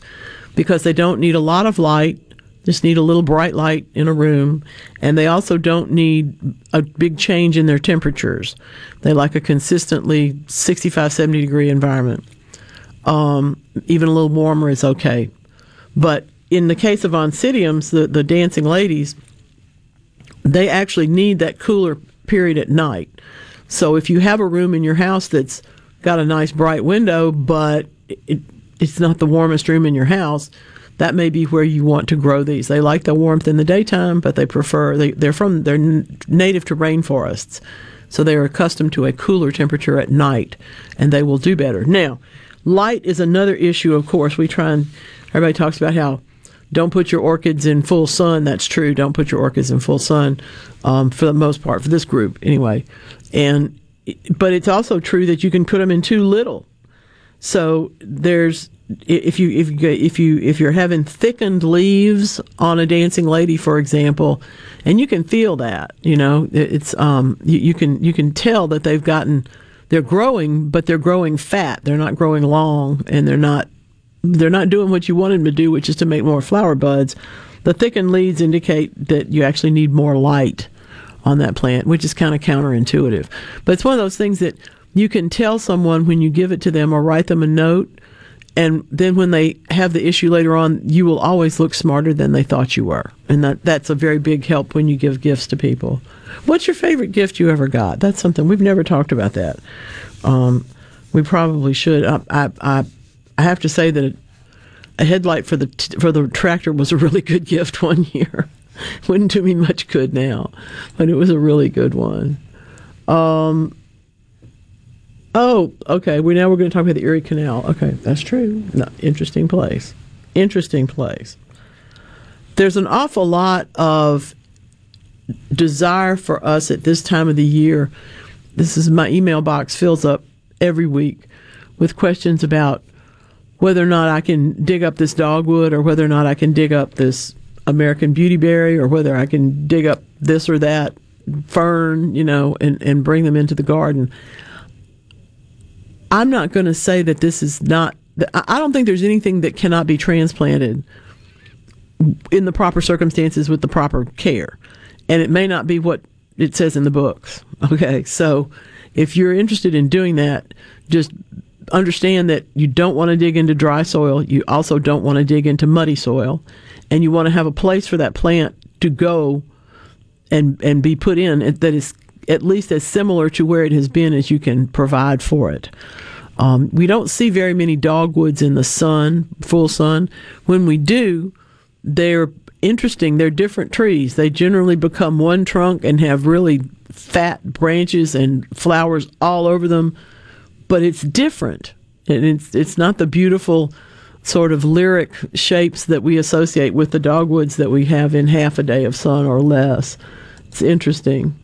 because they don't need a lot of light just need a little bright light in a room and they also don't need a big change in their temperatures. They like a consistently 65 70 degree environment. Um, even a little warmer is okay. But in the case of oncidiums the, the dancing ladies they actually need that cooler period at night so if you have a room in your house that's got a nice bright window but it, it's not the warmest room in your house that may be where you want to grow these. They like the warmth in the daytime, but they prefer they, they're from they're native to rainforests, so they are accustomed to a cooler temperature at night, and they will do better. Now, light is another issue. Of course, we try and everybody talks about how don't put your orchids in full sun. That's true. Don't put your orchids in full sun, um, for the most part, for this group anyway. And but it's also true that you can put them in too little. So there's if you if you if you if you're having thickened leaves on a dancing lady, for example, and you can feel that, you know, it's um you, you can you can tell that they've gotten they're growing, but they're growing fat. They're not growing long, and they're not they're not doing what you want them to do, which is to make more flower buds. The thickened leaves indicate that you actually need more light on that plant, which is kind of counterintuitive. But it's one of those things that you can tell someone when you give it to them or write them a note and then when they have the issue later on, you will always look smarter than they thought you were, and that that's a very big help when you give gifts to people. What's your favorite gift you ever got? That's something we've never talked about. That um, we probably should. I, I, I I have to say that a headlight for the for the tractor was a really good gift one year. Wouldn't do me much good now, but it was a really good one. Um, Oh, okay. We now we're going to talk about the Erie Canal. Okay, that's true. No, interesting place. Interesting place. There's an awful lot of desire for us at this time of the year. This is my email box fills up every week with questions about whether or not I can dig up this dogwood or whether or not I can dig up this American beautyberry or whether I can dig up this or that fern, you know, and, and bring them into the garden. I'm not going to say that this is not, I don't think there's anything that cannot be transplanted in the proper circumstances with the proper care. And it may not be what it says in the books. Okay. So if you're interested in doing that, just understand that you don't want to dig into dry soil. You also don't want to dig into muddy soil. And you want to have a place for that plant to go and, and be put in that is at least as similar to where it has been as you can provide for it. Um, we don't see very many dogwoods in the sun, full sun. When we do, they're interesting. They're different trees. They generally become one trunk and have really fat branches and flowers all over them, but it's different. And it's it's not the beautiful sort of lyric shapes that we associate with the dogwoods that we have in half a day of sun or less. It's interesting.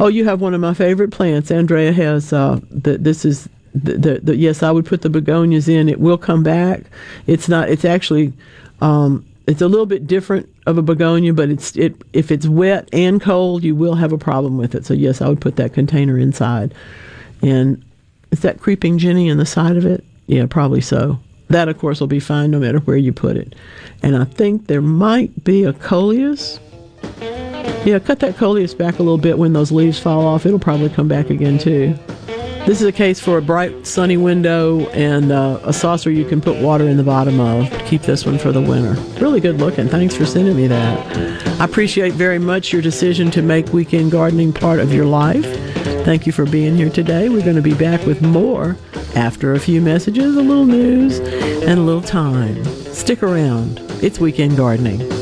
Oh, you have one of my favorite plants. Andrea has uh, this is the, the, the, yes, I would put the begonias in. It will come back. It's not. It's actually um, it's a little bit different of a begonia, but it's it if it's wet and cold, you will have a problem with it. So yes, I would put that container inside. And is that creeping Jenny in the side of it? Yeah, probably so. That of course will be fine no matter where you put it. And I think there might be a coleus. Yeah, cut that coleus back a little bit when those leaves fall off. It'll probably come back again too. This is a case for a bright, sunny window and uh, a saucer you can put water in the bottom of. Keep this one for the winter. Really good looking. Thanks for sending me that. I appreciate very much your decision to make weekend gardening part of your life. Thank you for being here today. We're going to be back with more after a few messages, a little news, and a little time. Stick around. It's weekend gardening.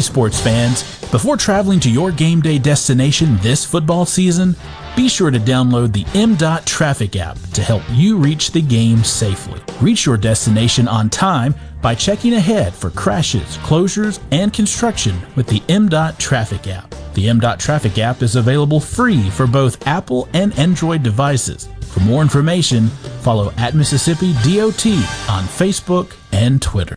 Sports fans, before traveling to your game day destination this football season, be sure to download the MDOT Traffic app to help you reach the game safely. Reach your destination on time by checking ahead for crashes, closures, and construction with the MDOT Traffic app. The MDOT Traffic app is available free for both Apple and Android devices. For more information, follow at Mississippi DOT on Facebook and Twitter.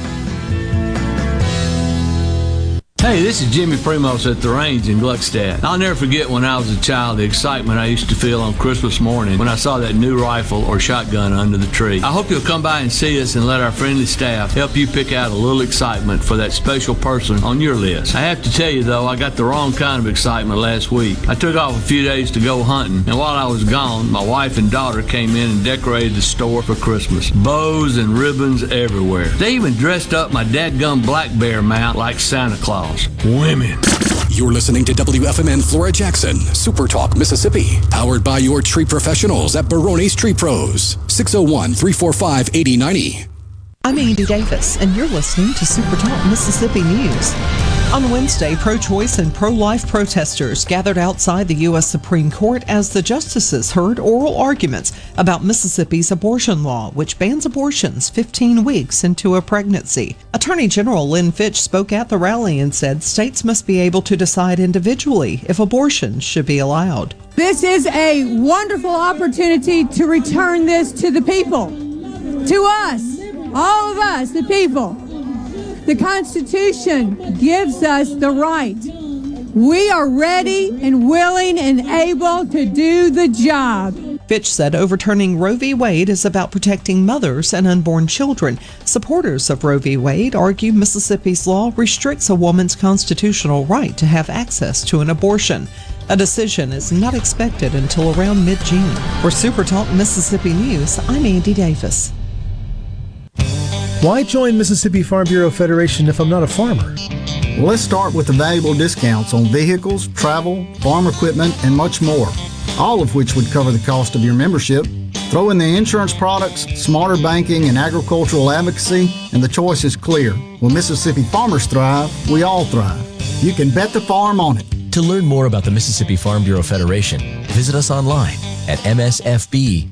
Hey, this is Jimmy Primos at the range in Gluckstadt. I'll never forget when I was a child the excitement I used to feel on Christmas morning when I saw that new rifle or shotgun under the tree. I hope you'll come by and see us and let our friendly staff help you pick out a little excitement for that special person on your list. I have to tell you though, I got the wrong kind of excitement last week. I took off a few days to go hunting, and while I was gone, my wife and daughter came in and decorated the store for Christmas. Bows and ribbons everywhere. They even dressed up my dadgum black bear mount like Santa Claus. Women. You're listening to WFMN Flora Jackson, Super Talk, Mississippi, powered by your tree professionals at Barone's Tree Pros, 601 345 8090. I'm Andy Davis, and you're listening to Super Talk Mississippi News. On Wednesday, pro choice and pro life protesters gathered outside the U.S. Supreme Court as the justices heard oral arguments about Mississippi's abortion law, which bans abortions 15 weeks into a pregnancy. Attorney General Lynn Fitch spoke at the rally and said states must be able to decide individually if abortions should be allowed. This is a wonderful opportunity to return this to the people, to us, all of us, the people. The Constitution gives us the right. We are ready and willing and able to do the job. Fitch said overturning Roe v. Wade is about protecting mothers and unborn children. Supporters of Roe v. Wade argue Mississippi's law restricts a woman's constitutional right to have access to an abortion. A decision is not expected until around mid June. For Super Talk Mississippi News, I'm Andy Davis. Why join Mississippi Farm Bureau Federation if I'm not a farmer? Well, let's start with the valuable discounts on vehicles, travel, farm equipment, and much more, all of which would cover the cost of your membership. Throw in the insurance products, smarter banking, and agricultural advocacy, and the choice is clear. When Mississippi farmers thrive, we all thrive. You can bet the farm on it. To learn more about the Mississippi Farm Bureau Federation, visit us online at msfb.org.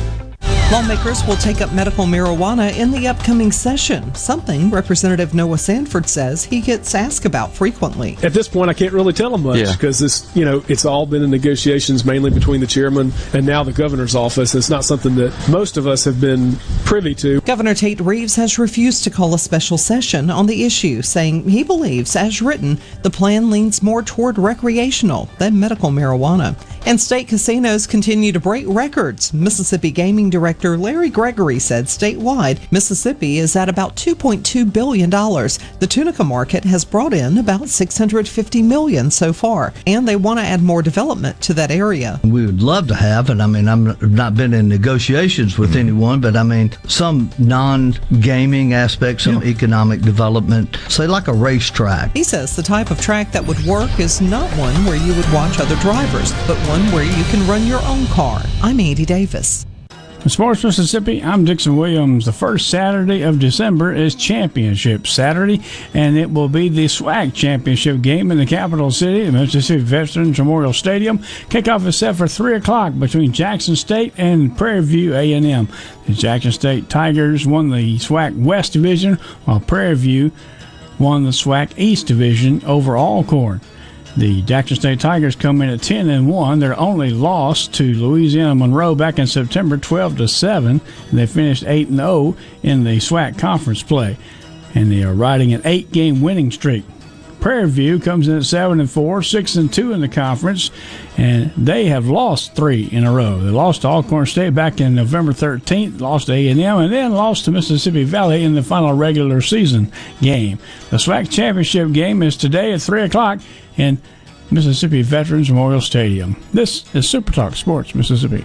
Lawmakers will take up medical marijuana in the upcoming session, something Representative Noah Sanford says he gets asked about frequently. At this point, I can't really tell him much Yeah. because this, you know, it's all been in negotiations mainly between the chairman and now the governor's office. It's not something that most of us have been privy to. Governor Tate Reeves has refused to call a special session on the issue, saying he believes, as written, the plan leans more toward recreational than medical marijuana. And state casinos continue to break records. Mississippi Gaming Director Larry Gregory said statewide, Mississippi is at about $2.2 billion. The Tunica market has brought in about 650 million so far, and they want to add more development to that area. We would love to have, and I mean, I'm I've not been in negotiations with mm-hmm. anyone, but I mean, some non-gaming aspects, some economic development, say like a racetrack. He says the type of track that would work is not one where you would watch other drivers, but one where you can run your own car. I'm Andy Davis. In Sports Mississippi, I'm Dixon Williams. The first Saturday of December is Championship Saturday, and it will be the SWAC Championship game in the capital city, the Mississippi Veterans Memorial Stadium. Kickoff is set for 3 o'clock between Jackson State and Prairie View A&M. The Jackson State Tigers won the SWAC West Division, while Prairie View won the SWAC East Division over Alcorn. The Jackson State Tigers come in at 10 and 1. Their only loss to Louisiana Monroe back in September 12 to 7. And they finished 8 and 0 in the SWAC conference play. And they are riding an 8-game winning streak. Prairie View comes in at 7 and 4, 6 and 2 in the conference, and they have lost 3 in a row. They lost to Alcorn State back in November 13th, lost to A&M, and then lost to Mississippi Valley in the final regular season game. The SWAC championship game is today at 3 o'clock in Mississippi Veterans Memorial Stadium. This is Super Talk Sports Mississippi.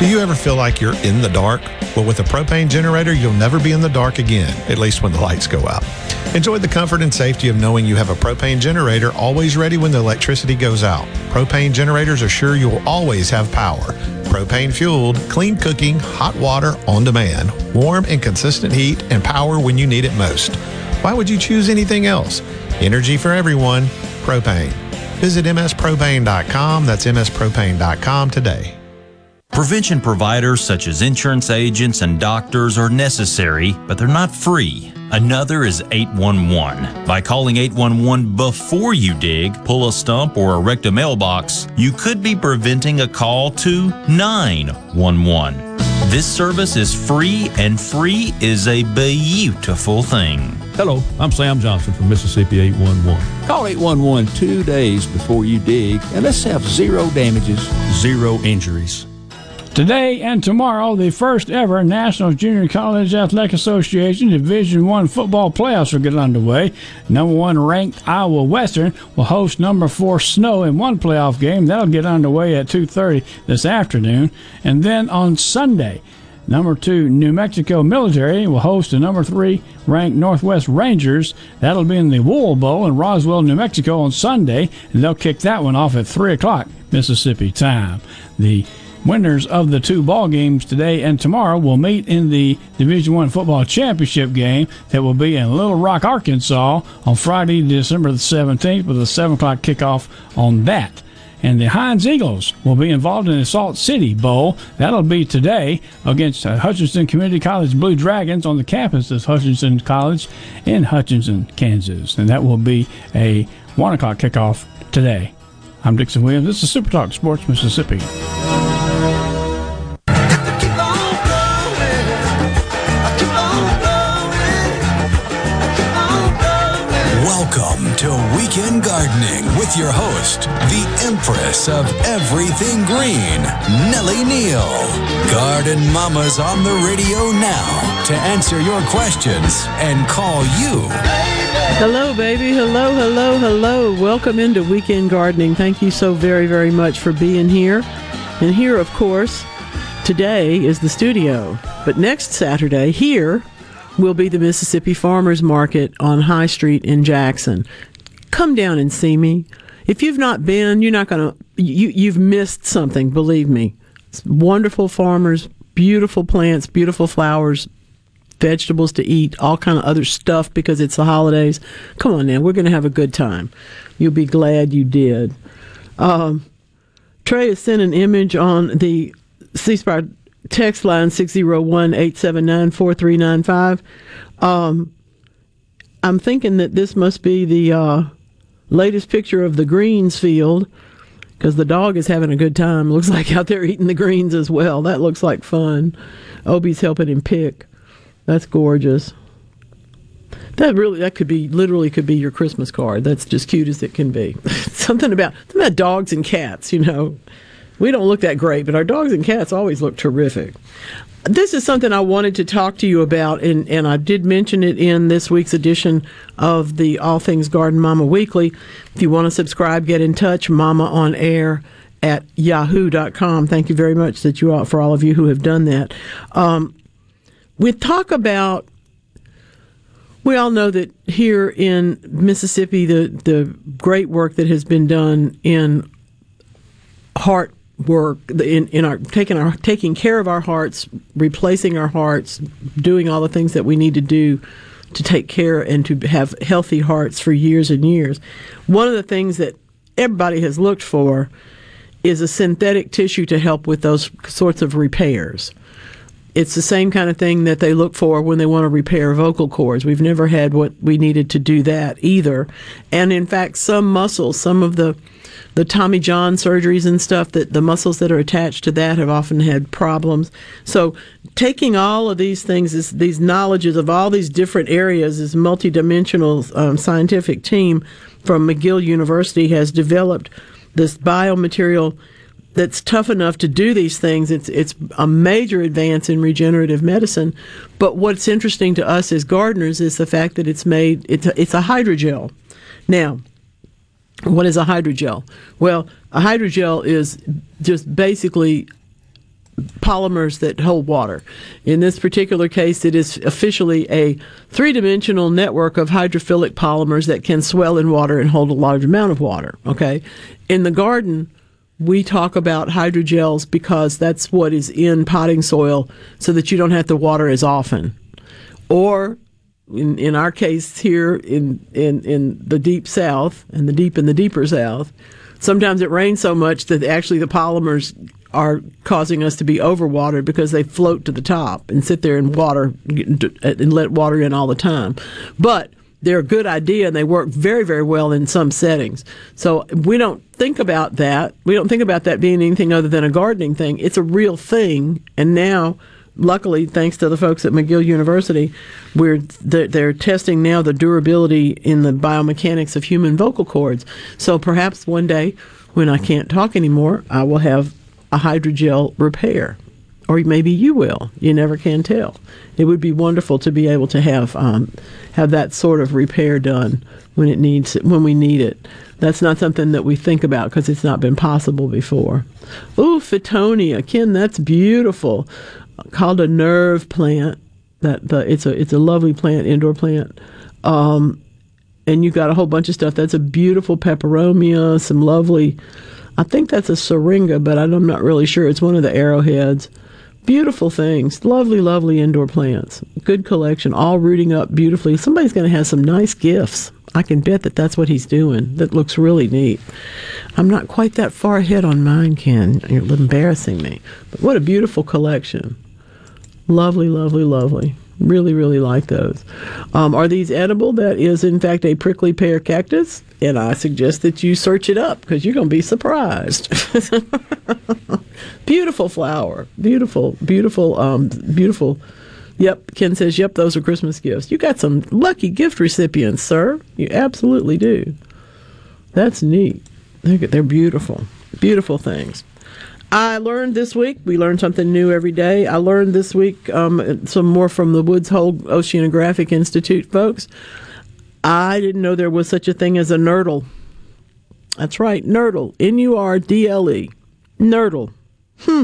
Do you ever feel like you're in the dark? Well, with a propane generator, you'll never be in the dark again, at least when the lights go out. Enjoy the comfort and safety of knowing you have a propane generator always ready when the electricity goes out. Propane generators are sure you'll always have power. Propane fueled, clean cooking, hot water on demand, warm and consistent heat, and power when you need it most. Why would you choose anything else? Energy for everyone, propane. Visit mspropane.com. That's mspropane.com today. Prevention providers such as insurance agents and doctors are necessary, but they're not free. Another is 811. By calling 811 before you dig, pull a stump, or erect a mailbox, you could be preventing a call to 911. This service is free, and free is a beautiful thing. Hello, I'm Sam Johnson from Mississippi 811. Call 811 two days before you dig, and let's have zero damages, zero injuries. Today and tomorrow, the first ever National Junior College Athletic Association Division One football playoffs will get underway. Number one ranked Iowa Western will host number four Snow in one playoff game. That'll get underway at 2:30 this afternoon, and then on Sunday. Number two, New Mexico Military will host the number three ranked Northwest Rangers. That'll be in the Wool Bowl in Roswell, New Mexico on Sunday, and they'll kick that one off at 3 o'clock Mississippi time. The Winners of the two ball games today and tomorrow will meet in the Division One football championship game that will be in Little Rock, Arkansas, on Friday, December the 17th, with a seven o'clock kickoff on that. And the Hinds Eagles will be involved in the Salt City Bowl. That'll be today against uh, Hutchinson Community College Blue Dragons on the campus of Hutchinson College in Hutchinson, Kansas. And that will be a one o'clock kickoff today. I'm Dixon Williams. This is Super Talk Sports Mississippi. Weekend Gardening with your host, the Empress of Everything Green, Nellie Neal. Garden Mama's on the radio now to answer your questions and call you. Hello, baby. Hello, hello, hello. Welcome into Weekend Gardening. Thank you so very, very much for being here. And here, of course, today is the studio. But next Saturday, here will be the Mississippi Farmers Market on High Street in Jackson. Come down and see me. If you've not been, you're not going to, you, you've missed something, believe me. It's wonderful farmers, beautiful plants, beautiful flowers, vegetables to eat, all kind of other stuff because it's the holidays. Come on now, we're going to have a good time. You'll be glad you did. Um, Trey has sent an image on the C Spire text line 601-879-4395. Um, I'm thinking that this must be the uh, latest picture of the greens field because the dog is having a good time. Looks like out there eating the greens as well. That looks like fun. Obie's helping him pick. That's gorgeous. That really, that could be literally could be your Christmas card. That's just cute as it can be. something about something about dogs and cats. You know, we don't look that great, but our dogs and cats always look terrific. This is something I wanted to talk to you about, and, and I did mention it in this week's edition of the All Things Garden Mama Weekly. If you want to subscribe, get in touch, mama on air at yahoo.com. Thank you very much that you all, for all of you who have done that. Um, we talk about we all know that here in Mississippi, the, the great work that has been done in heart work in, in our taking our taking care of our hearts, replacing our hearts, doing all the things that we need to do to take care and to have healthy hearts for years and years. One of the things that everybody has looked for is a synthetic tissue to help with those sorts of repairs. It's the same kind of thing that they look for when they want to repair vocal cords. We've never had what we needed to do that either. And in fact, some muscles, some of the the Tommy John surgeries and stuff that the muscles that are attached to that have often had problems. So taking all of these things, these knowledges of all these different areas, this multidimensional um, scientific team from McGill University has developed this biomaterial that's tough enough to do these things. It's it's a major advance in regenerative medicine. But what's interesting to us as gardeners is the fact that it's made it's a, it's a hydrogel. Now, what is a hydrogel? Well, a hydrogel is just basically polymers that hold water. In this particular case, it is officially a three dimensional network of hydrophilic polymers that can swell in water and hold a large amount of water. Okay. In the garden, we talk about hydrogels because that's what is in potting soil so that you don't have to water as often. Or in, in our case here in, in, in the deep south and the deep in the deeper south, sometimes it rains so much that actually the polymers are causing us to be overwatered because they float to the top and sit there and water and let water in all the time. But they're a good idea and they work very, very well in some settings. So we don't think about that. We don't think about that being anything other than a gardening thing. It's a real thing. And now, luckily, thanks to the folks at McGill University, we're they're, they're testing now the durability in the biomechanics of human vocal cords. So perhaps one day, when I can't talk anymore, I will have a hydrogel repair or maybe you will. You never can tell. It would be wonderful to be able to have um, have that sort of repair done when it needs when we need it. That's not something that we think about because it's not been possible before. Ooh, Fittonia, Ken, that's beautiful. Called a nerve plant. That the it's a it's a lovely plant, indoor plant. Um, and you've got a whole bunch of stuff. That's a beautiful peperomia, some lovely. I think that's a syringa, but I'm not really sure. It's one of the arrowheads. Beautiful things. Lovely, lovely indoor plants. Good collection, all rooting up beautifully. Somebody's going to have some nice gifts. I can bet that that's what he's doing. That looks really neat. I'm not quite that far ahead on mine, Ken. You're embarrassing me. But what a beautiful collection. Lovely, lovely, lovely. Really, really like those. Um, are these edible? That is, in fact, a prickly pear cactus. And I suggest that you search it up because you're going to be surprised. beautiful flower. Beautiful, beautiful, um, beautiful. Yep, Ken says, yep, those are Christmas gifts. You got some lucky gift recipients, sir. You absolutely do. That's neat. They're, they're beautiful. Beautiful things. I learned this week, we learn something new every day. I learned this week um, some more from the Woods Hole Oceanographic Institute folks. I didn't know there was such a thing as a nurdle. That's right, nurdle. N U R D L E. Nurdle. Hmm.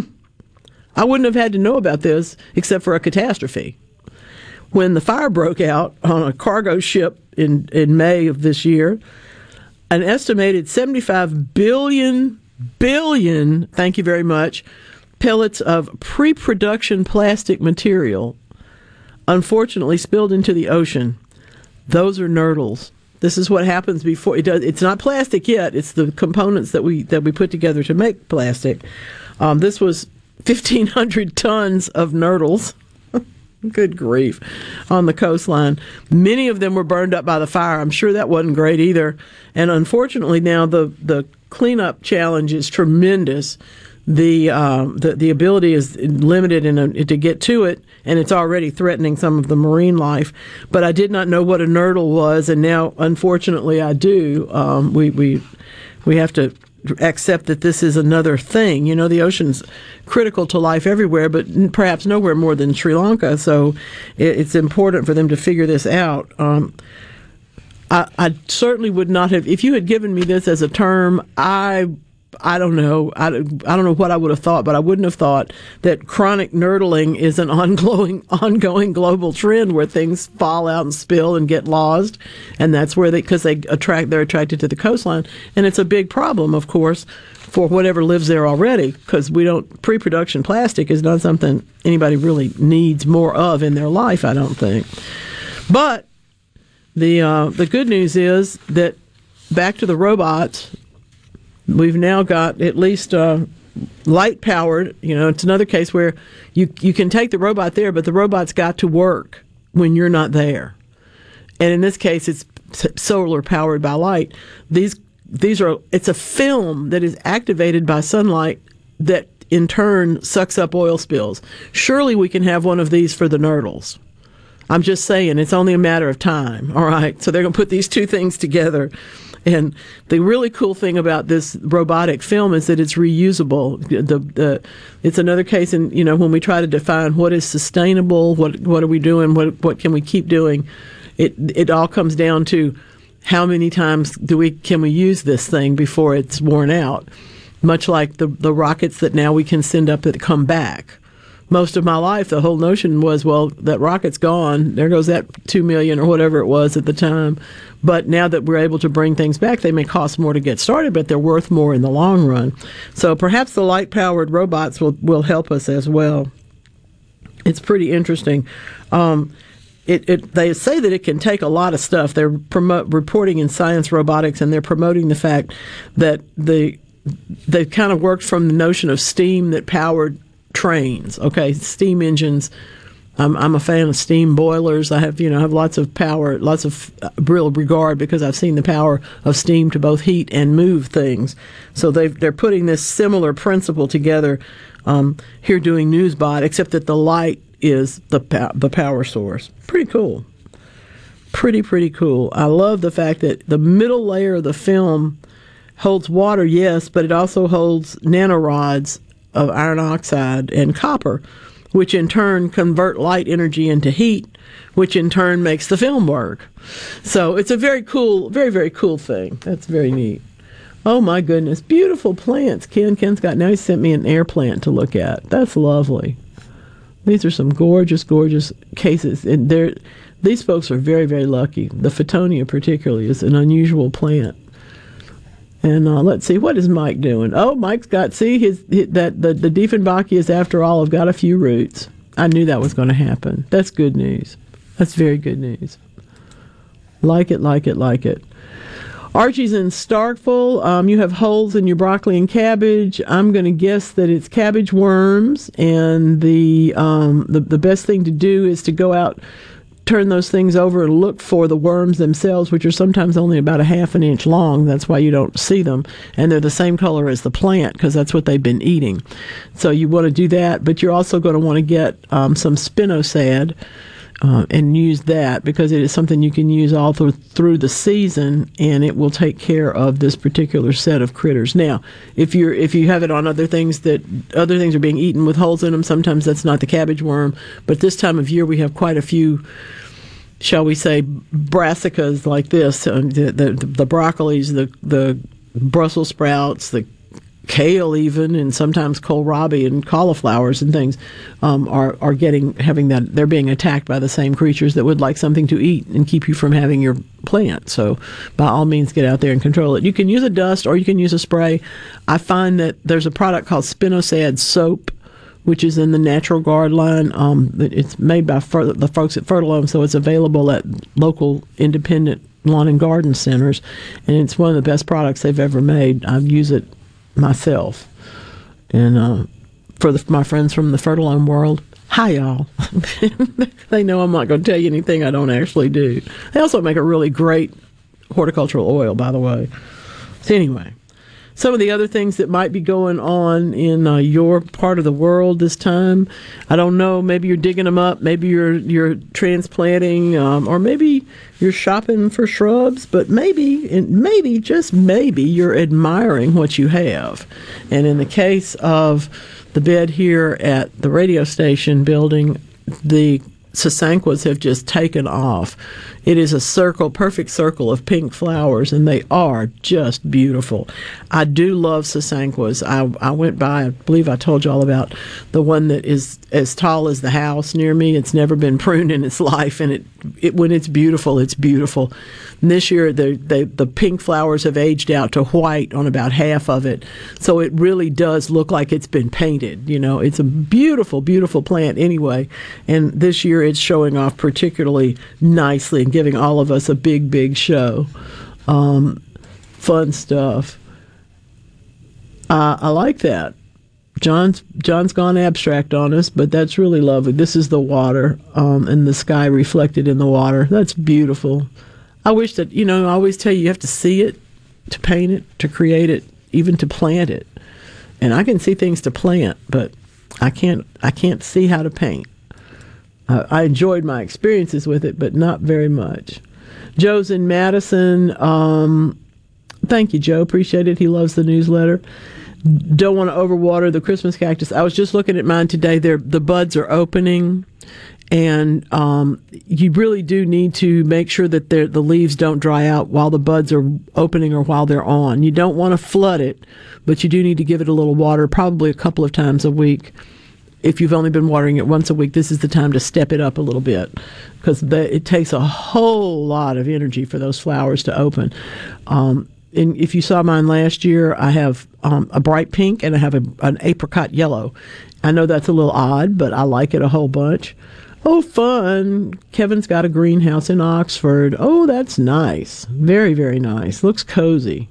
I wouldn't have had to know about this except for a catastrophe. When the fire broke out on a cargo ship in, in May of this year, an estimated 75 billion, billion, thank you very much, pellets of pre production plastic material unfortunately spilled into the ocean. Those are nurdles. This is what happens before it does. It's not plastic yet. It's the components that we that we put together to make plastic. Um, this was 1,500 tons of nurdles. Good grief. On the coastline. Many of them were burned up by the fire. I'm sure that wasn't great either. And unfortunately, now the, the cleanup challenge is tremendous. The, uh, the the ability is limited in a, to get to it, and it's already threatening some of the marine life. But I did not know what a nurdle was, and now, unfortunately, I do. Um, we we we have to accept that this is another thing. You know, the ocean's critical to life everywhere, but perhaps nowhere more than Sri Lanka. So it's important for them to figure this out. Um, I, I, certainly would not have, if you had given me this as a term, I I don't know. I, I don't know what I would have thought, but I wouldn't have thought that chronic nurdling is an ongoing ongoing global trend where things fall out and spill and get lost, and that's where they because they attract they're attracted to the coastline, and it's a big problem, of course, for whatever lives there already because we don't pre-production plastic is not something anybody really needs more of in their life. I don't think, but the uh, the good news is that back to the robots we've now got at least uh, light powered. You know, it's another case where you you can take the robot there, but the robot's got to work when you're not there. And in this case, it's solar powered by light. These these are it's a film that is activated by sunlight that in turn sucks up oil spills. Surely we can have one of these for the nurdles. I'm just saying it's only a matter of time. All right. So they're going to put these two things together and the really cool thing about this robotic film is that it's reusable. The, the it's another case in you know when we try to define what is sustainable, what what are we doing, what what can we keep doing. It it all comes down to how many times do we can we use this thing before it's worn out. Much like the the rockets that now we can send up that come back most of my life, the whole notion was, well, that rocket's gone. There goes that two million or whatever it was at the time. But now that we're able to bring things back, they may cost more to get started, but they're worth more in the long run. So perhaps the light powered robots will, will help us as well. It's pretty interesting. Um, it, it, they say that it can take a lot of stuff. They're promote, reporting in Science Robotics, and they're promoting the fact that the they kind of worked from the notion of steam that powered trains. Okay, steam engines I'm, I'm a fan of steam boilers. I have, you know, I have lots of power, lots of uh, real regard because I've seen the power of steam to both heat and move things. So they they're putting this similar principle together um, here doing Newsbot, except that the light is the the power source. Pretty cool. Pretty pretty cool. I love the fact that the middle layer of the film holds water, yes, but it also holds nanorods of iron oxide and copper which in turn convert light energy into heat, which in turn makes the film work. So it's a very cool, very, very cool thing. That's very neat. Oh my goodness, beautiful plants. Ken Ken's got now he sent me an air plant to look at. That's lovely. These are some gorgeous, gorgeous cases, and these folks are very, very lucky. The Fittonia, particularly, is an unusual plant. And uh, let's see, what is Mike doing? Oh, Mike's got see his, his that the the Dieffenbachia after all have got a few roots. I knew that was going to happen. That's good news. That's very good news. Like it, like it, like it. Archie's in Starkville. Um, you have holes in your broccoli and cabbage. I'm going to guess that it's cabbage worms, and the um, the the best thing to do is to go out turn those things over and look for the worms themselves, which are sometimes only about a half an inch long. That's why you don't see them. And they're the same color as the plant because that's what they've been eating. So you want to do that, but you're also going to want to get um, some spinosad. Uh, and use that because it is something you can use all through, through the season, and it will take care of this particular set of critters. Now, if you're if you have it on other things that other things are being eaten with holes in them, sometimes that's not the cabbage worm. But this time of year, we have quite a few shall we say, brassicas like this, uh, the, the, the broccolis, the, the Brussels sprouts, the kale even and sometimes kohlrabi and cauliflowers and things um, are are getting having that they're being attacked by the same creatures that would like something to eat and keep you from having your plant so by all means get out there and control it you can use a dust or you can use a spray i find that there's a product called spinosad soap which is in the Natural Guard line. Um, it's made by fer- the folks at Fertilome, so it's available at local independent lawn and garden centers, and it's one of the best products they've ever made. I use it myself, and uh, for the, my friends from the Fertilome world. Hi, y'all. they know I'm not going to tell you anything I don't actually do. They also make a really great horticultural oil, by the way. So, anyway, some of the other things that might be going on in uh, your part of the world this time. I don't know. Maybe you're digging them up. Maybe you're you're transplanting, um, or maybe you're shopping for shrubs. But maybe, and maybe just maybe, you're admiring what you have. And in the case of the bed here at the radio station building, the sasanquas have just taken off. It is a circle, perfect circle of pink flowers, and they are just beautiful. I do love sasanquas. I, I went by, I believe I told you all about the one that is as tall as the house near me. It's never been pruned in its life, and it, it when it's beautiful, it's beautiful. And this year, the, the, the pink flowers have aged out to white on about half of it, so it really does look like it's been painted. You know, it's a beautiful, beautiful plant anyway, and this year it's showing off particularly nicely and giving all of us a big, big show. Um, fun stuff. Uh, I like that. John's John's gone abstract on us, but that's really lovely. This is the water um, and the sky reflected in the water. That's beautiful. I wish that you know. I always tell you you have to see it to paint it, to create it, even to plant it. And I can see things to plant, but I can't. I can't see how to paint. Uh, I enjoyed my experiences with it, but not very much. Joe's in Madison. Um, thank you, Joe. Appreciate it. He loves the newsletter. Don't want to overwater the Christmas cactus. I was just looking at mine today. They're, the buds are opening, and um, you really do need to make sure that the leaves don't dry out while the buds are opening or while they're on. You don't want to flood it, but you do need to give it a little water, probably a couple of times a week if you've only been watering it once a week, this is the time to step it up a little bit because it takes a whole lot of energy for those flowers to open. Um, and if you saw mine last year, I have um, a bright pink and I have a, an apricot yellow. I know that's a little odd, but I like it a whole bunch. Oh, fun. Kevin's got a greenhouse in Oxford. Oh, that's nice. Very, very nice. Looks cozy.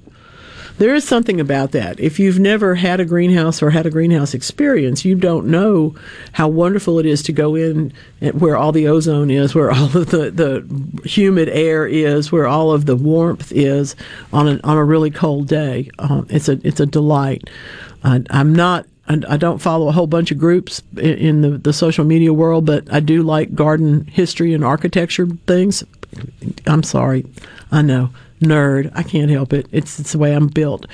There is something about that. If you've never had a greenhouse or had a greenhouse experience, you don't know how wonderful it is to go in where all the ozone is, where all of the, the humid air is, where all of the warmth is on a, on a really cold day. Um, it's a it's a delight. I, I'm not I, don't follow a whole bunch of groups in the, the social media world, but I do like garden history and architecture things. I'm sorry, I know nerd. I can't help it. It's it's the way I'm built.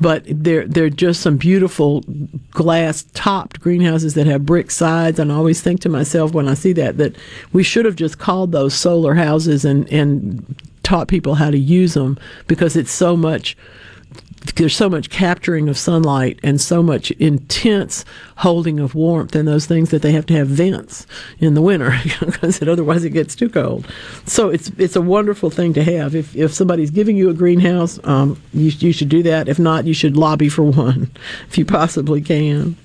But they're they're just some beautiful glass topped greenhouses that have brick sides. And I always think to myself when I see that that we should have just called those solar houses and and taught people how to use them because it's so much there's so much capturing of sunlight and so much intense holding of warmth in those things that they have to have vents in the winter because otherwise it gets too cold. So it's it's a wonderful thing to have. If if somebody's giving you a greenhouse, um, you you should do that. If not, you should lobby for one if you possibly can.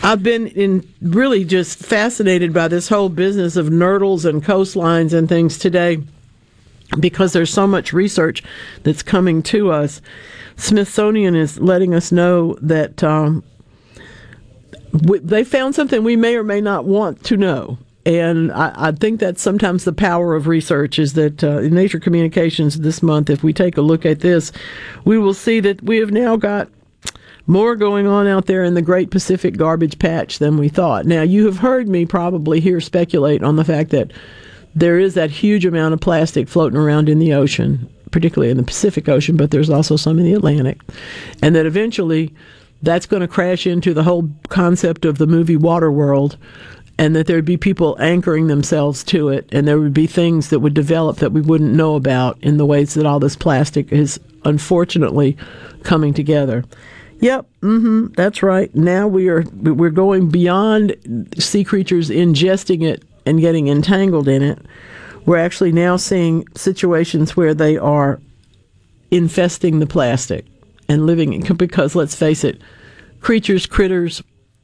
I've been in really just fascinated by this whole business of nurdles and coastlines and things today because there's so much research that's coming to us. Smithsonian is letting us know that um, we, they found something we may or may not want to know. And I, I think that's sometimes the power of research is that uh, in Nature Communications this month, if we take a look at this, we will see that we have now got more going on out there in the Great Pacific Garbage Patch than we thought. Now, you have heard me probably here speculate on the fact that there is that huge amount of plastic floating around in the ocean particularly in the Pacific Ocean, but there's also some in the Atlantic, and that eventually that's going to crash into the whole concept of the movie Waterworld, and that there'd be people anchoring themselves to it, and there would be things that would develop that we wouldn't know about in the ways that all this plastic is unfortunately coming together. Yep, mm-hmm, that's right. Now we are we're going beyond sea creatures ingesting it and getting entangled in it we're actually now seeing situations where they are infesting the plastic and living in, because let's face it, creatures, critters,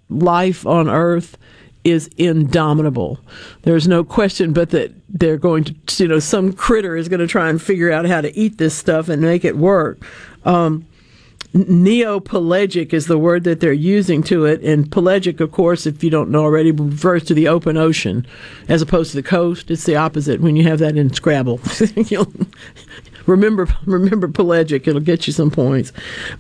life on Earth is indomitable. There's no question but that they're going to, you know, some critter is going to try and figure out how to eat this stuff and make it work. Um, Neopelagic is the word that they're using to it, and pelagic, of course, if you don't know already, refers to the open ocean, as opposed to the coast. It's the opposite when you have that in Scrabble. You'll remember, remember pelagic; it'll get you some points.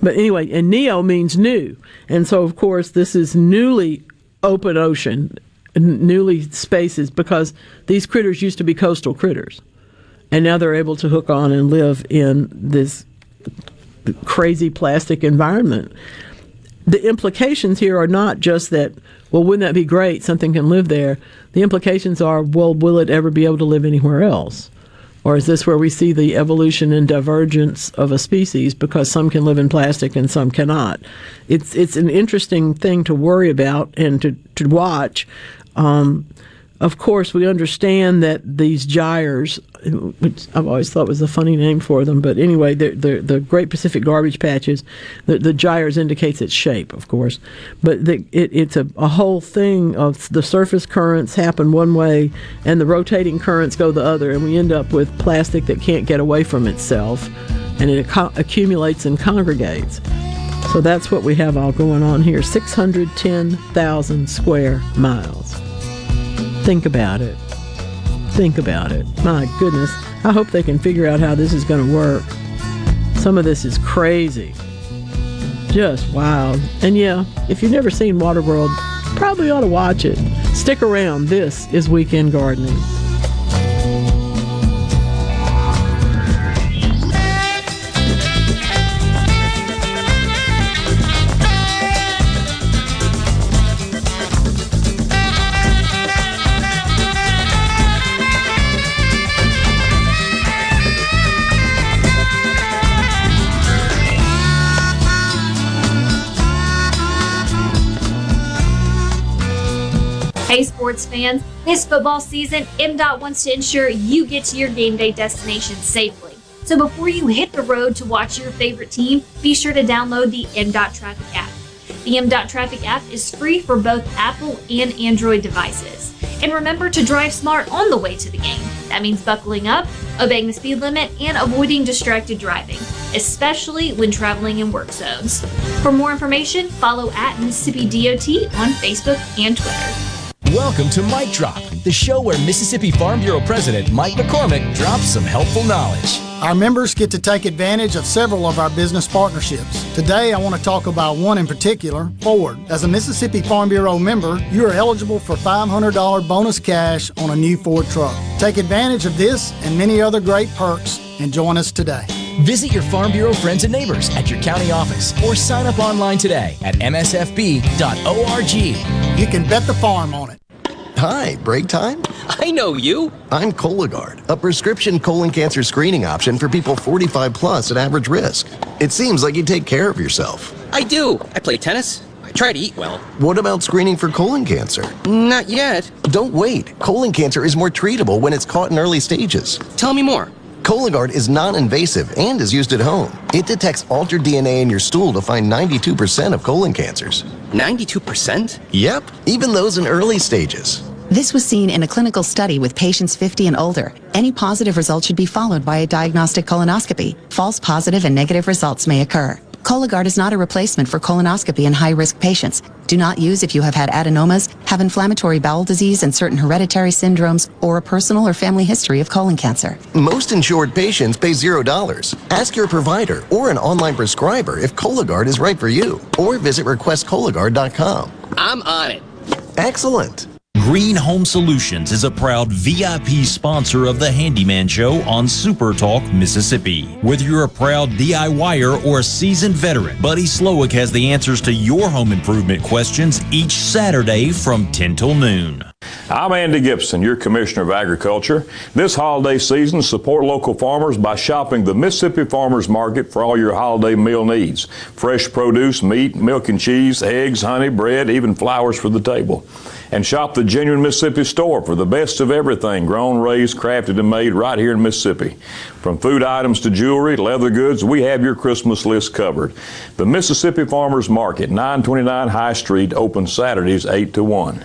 But anyway, and neo means new, and so of course this is newly open ocean, newly spaces because these critters used to be coastal critters, and now they're able to hook on and live in this crazy plastic environment. The implications here are not just that, well, wouldn't that be great? Something can live there. The implications are, well, will it ever be able to live anywhere else? Or is this where we see the evolution and divergence of a species because some can live in plastic and some cannot? It's it's an interesting thing to worry about and to, to watch. Um, of course, we understand that these gyres, which I've always thought was a funny name for them, but anyway, the the, the Great Pacific Garbage Patches, the, the gyres indicates its shape, of course, but the, it, it's a, a whole thing of the surface currents happen one way and the rotating currents go the other, and we end up with plastic that can't get away from itself, and it accumulates and congregates. So that's what we have all going on here 610,000 square miles. Think about it. Think about it. My goodness. I hope they can figure out how this is going to work. Some of this is crazy. Just wild. And yeah, if you've never seen Waterworld, probably ought to watch it. Stick around. This is Weekend Gardening. Hey, sports fans, this football season, MDOT wants to ensure you get to your game day destination safely. So before you hit the road to watch your favorite team, be sure to download the MDOT Traffic app. The MDOT Traffic app is free for both Apple and Android devices. And remember to drive smart on the way to the game. That means buckling up, obeying the speed limit, and avoiding distracted driving, especially when traveling in work zones. For more information, follow at Mississippi DOT on Facebook and Twitter. Welcome to Mike Drop, the show where Mississippi Farm Bureau President Mike McCormick drops some helpful knowledge. Our members get to take advantage of several of our business partnerships. Today, I want to talk about one in particular Ford. As a Mississippi Farm Bureau member, you are eligible for $500 bonus cash on a new Ford truck. Take advantage of this and many other great perks and join us today. Visit your Farm Bureau friends and neighbors at your county office or sign up online today at msfb.org. You can bet the farm on it. Hi, break time? I know you. I'm Cologuard, a prescription colon cancer screening option for people 45 plus at average risk. It seems like you take care of yourself. I do. I play tennis. I try to eat well. What about screening for colon cancer? Not yet. Don't wait. Colon cancer is more treatable when it's caught in early stages. Tell me more. Cologuard is non invasive and is used at home. It detects altered DNA in your stool to find 92% of colon cancers. 92%? Yep, even those in early stages. This was seen in a clinical study with patients 50 and older. Any positive result should be followed by a diagnostic colonoscopy. False positive and negative results may occur. Cologuard is not a replacement for colonoscopy in high-risk patients. Do not use if you have had adenomas, have inflammatory bowel disease and certain hereditary syndromes, or a personal or family history of colon cancer. Most insured patients pay $0. Ask your provider or an online prescriber if Cologuard is right for you, or visit requestcologuard.com. I'm on it. Excellent. Green Home Solutions is a proud VIP sponsor of the Handyman Show on Super Talk, Mississippi. Whether you're a proud DIYer or a seasoned veteran, Buddy Slowick has the answers to your home improvement questions each Saturday from 10 till noon. I'm Andy Gibson, your Commissioner of Agriculture. This holiday season, support local farmers by shopping the Mississippi Farmers Market for all your holiday meal needs. Fresh produce, meat, milk and cheese, eggs, honey, bread, even flowers for the table. And shop the genuine Mississippi store for the best of everything grown, raised, crafted, and made right here in Mississippi. From food items to jewelry, to leather goods, we have your Christmas list covered. The Mississippi Farmers Market, 929 High Street, open Saturdays 8 to 1.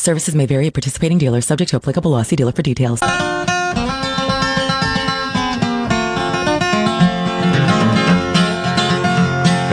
Services may vary at participating dealers, subject to applicable law. See dealer for details.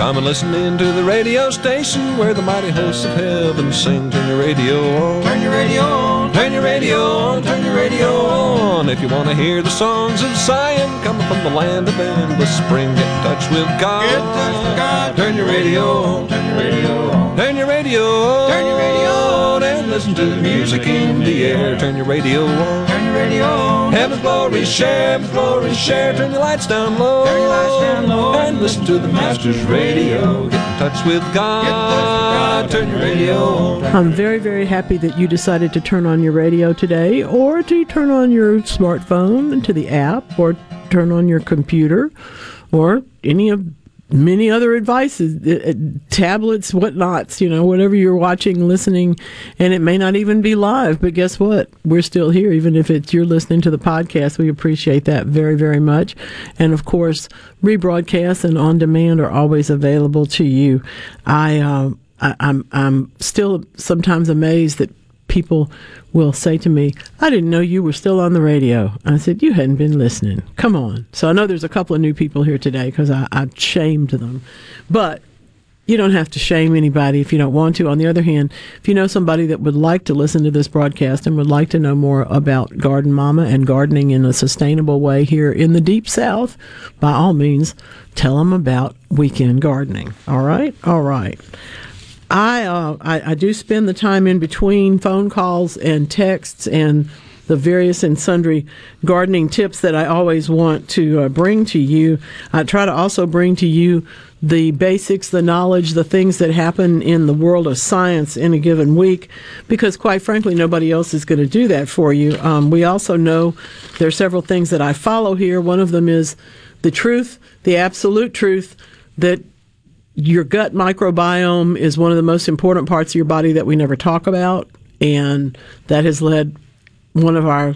Come and listen in to the radio station where the mighty hosts of heaven sing. Turn your radio on. Turn your radio on. Turn your radio on. Turn your radio on. If you want to hear the songs of Zion coming from the land of endless spring, get in touch with God. Get in touch with God. Turn your radio on. Turn your radio on. Turn your radio on. Turn your radio on. And listen to the music in the air. Turn your radio on. Turn your radio on. Heaven's glory share. Heaven's glory share. Turn your lights down low. Turn your lights down low. And listen to the Master's radio. Get in touch with God. Turn your radio on. I'm very, very happy that you decided to turn on your radio today, or to turn on your smartphone to the app, or turn on your computer, or any of many other advices, uh, uh, tablets, whatnots, you know, whatever you're watching, listening, and it may not even be live, but guess what? We're still here, even if it's you're listening to the podcast. We appreciate that very, very much. And of course, rebroadcasts and on demand are always available to you. I, um, I I'm I'm still sometimes amazed that people will say to me, I didn't know you were still on the radio. I said, You hadn't been listening. Come on. So I know there's a couple of new people here today because I, I shamed them. But you don't have to shame anybody if you don't want to. On the other hand, if you know somebody that would like to listen to this broadcast and would like to know more about Garden Mama and gardening in a sustainable way here in the Deep South, by all means, tell them about weekend gardening. All right? All right. I, uh, I, I do spend the time in between phone calls and texts and the various and sundry gardening tips that I always want to uh, bring to you. I try to also bring to you the basics, the knowledge, the things that happen in the world of science in a given week, because quite frankly, nobody else is going to do that for you. Um, we also know there are several things that I follow here. One of them is the truth, the absolute truth that your gut microbiome is one of the most important parts of your body that we never talk about, and that has led one of our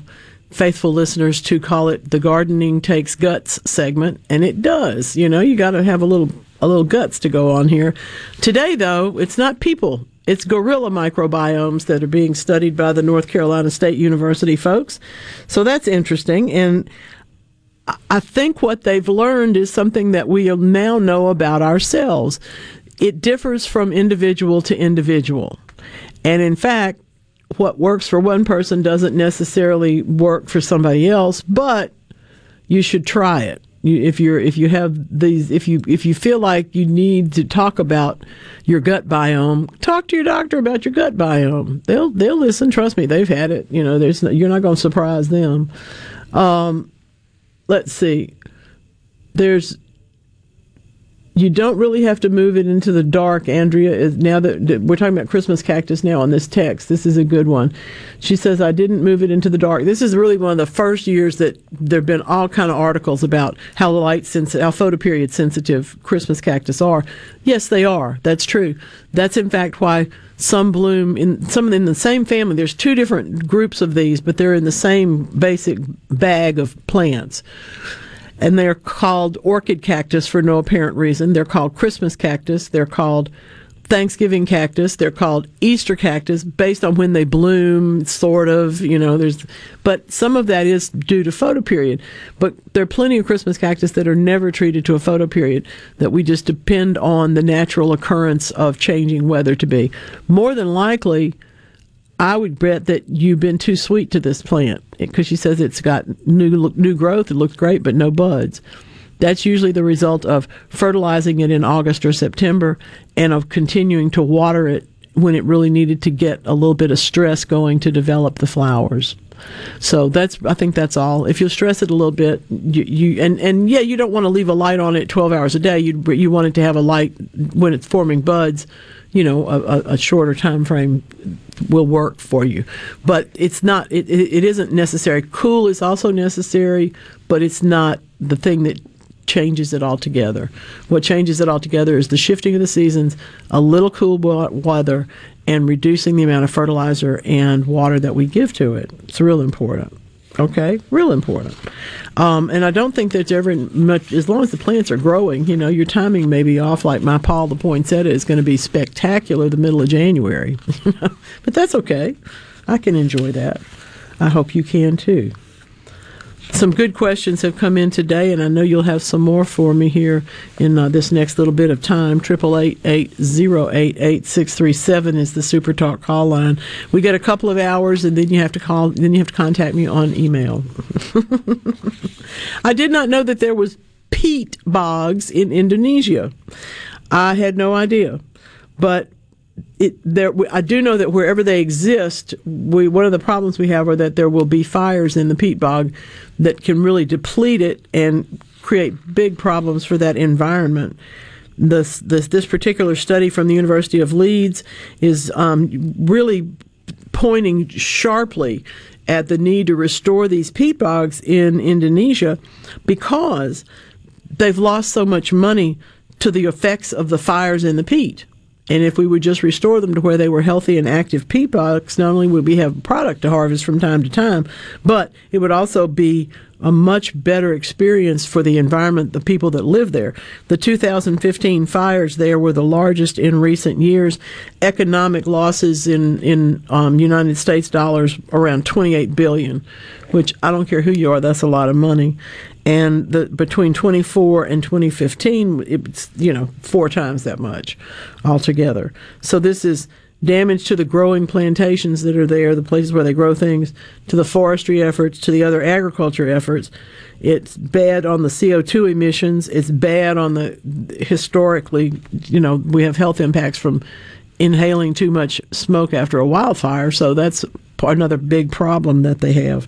faithful listeners to call it the gardening takes guts segment and it does. You know you got to have a little a little guts to go on here. Today though it's not people. It's gorilla microbiomes that are being studied by the North Carolina State University folks. So that's interesting and I think what they've learned is something that we now know about ourselves. It differs from individual to individual. And in fact, what works for one person doesn't necessarily work for somebody else, but you should try it. If you're if you have these if you if you feel like you need to talk about your gut biome, talk to your doctor about your gut biome. They'll they'll listen. Trust me, they've had it. You know, there's no, you're not going to surprise them. Um, let's see. There's you don't really have to move it into the dark. Andrea is now that, we're talking about Christmas cactus now on this text. This is a good one. She says I didn't move it into the dark. This is really one of the first years that there've been all kind of articles about how light sensitive, how photoperiod sensitive Christmas cactus are. Yes, they are. That's true. That's in fact why some bloom in some in the same family. There's two different groups of these, but they're in the same basic bag of plants and they're called orchid cactus for no apparent reason. They're called Christmas cactus. They're called Thanksgiving cactus. They're called Easter cactus based on when they bloom, sort of, you know, there's, but some of that is due to photoperiod. But there are plenty of Christmas cactus that are never treated to a photoperiod that we just depend on the natural occurrence of changing weather to be. More than likely, I would bet that you've been too sweet to this plant because she says it's got new new growth. It looks great, but no buds. That's usually the result of fertilizing it in August or September and of continuing to water it when it really needed to get a little bit of stress going to develop the flowers. So that's I think that's all. If you stress it a little bit, you, you and and yeah, you don't want to leave a light on it 12 hours a day. You you want it to have a light when it's forming buds you know a, a, shorter time frame will work for you. But it's not it, it isn't necessary. Cool is also necessary but it's not the thing that changes it altogether. What changes it altogether is the shifting of the seasons a little cool weather and reducing the amount of fertilizer and water that we give to it. It's real important Okay, real important. Um, and I don't think there's ever much, as long as the plants are growing, you know, your timing may be off. Like my Paul the poinsettia is going to be spectacular the middle of January. but that's okay. I can enjoy that. I hope you can too. Some good questions have come in today, and I know you'll have some more for me here in uh, this next little bit of time. Triple eight eight zero eight eight six three seven is the Super Talk call line. We get a couple of hours, and then you have to call. Then you have to contact me on email. I did not know that there was peat bogs in Indonesia. I had no idea, but it, there, I do know that wherever they exist, we, one of the problems we have are that there will be fires in the peat bog that can really deplete it and create big problems for that environment. This, this, this particular study from the University of Leeds is um, really pointing sharply at the need to restore these peat bogs in Indonesia because they've lost so much money to the effects of the fires in the peat And if we would just restore them to where they were healthy and active pea products, not only would we have product to harvest from time to time, but it would also be a much better experience for the environment, the people that live there. The 2015 fires there were the largest in recent years. Economic losses in in um, United States dollars around 28 billion, which I don't care who you are, that's a lot of money. And the between 24 and 2015, it's you know four times that much altogether. So this is damage to the growing plantations that are there, the places where they grow things, to the forestry efforts, to the other agriculture efforts. It's bad on the CO2 emissions. It's bad on the historically, you know, we have health impacts from inhaling too much smoke after a wildfire. So that's another big problem that they have,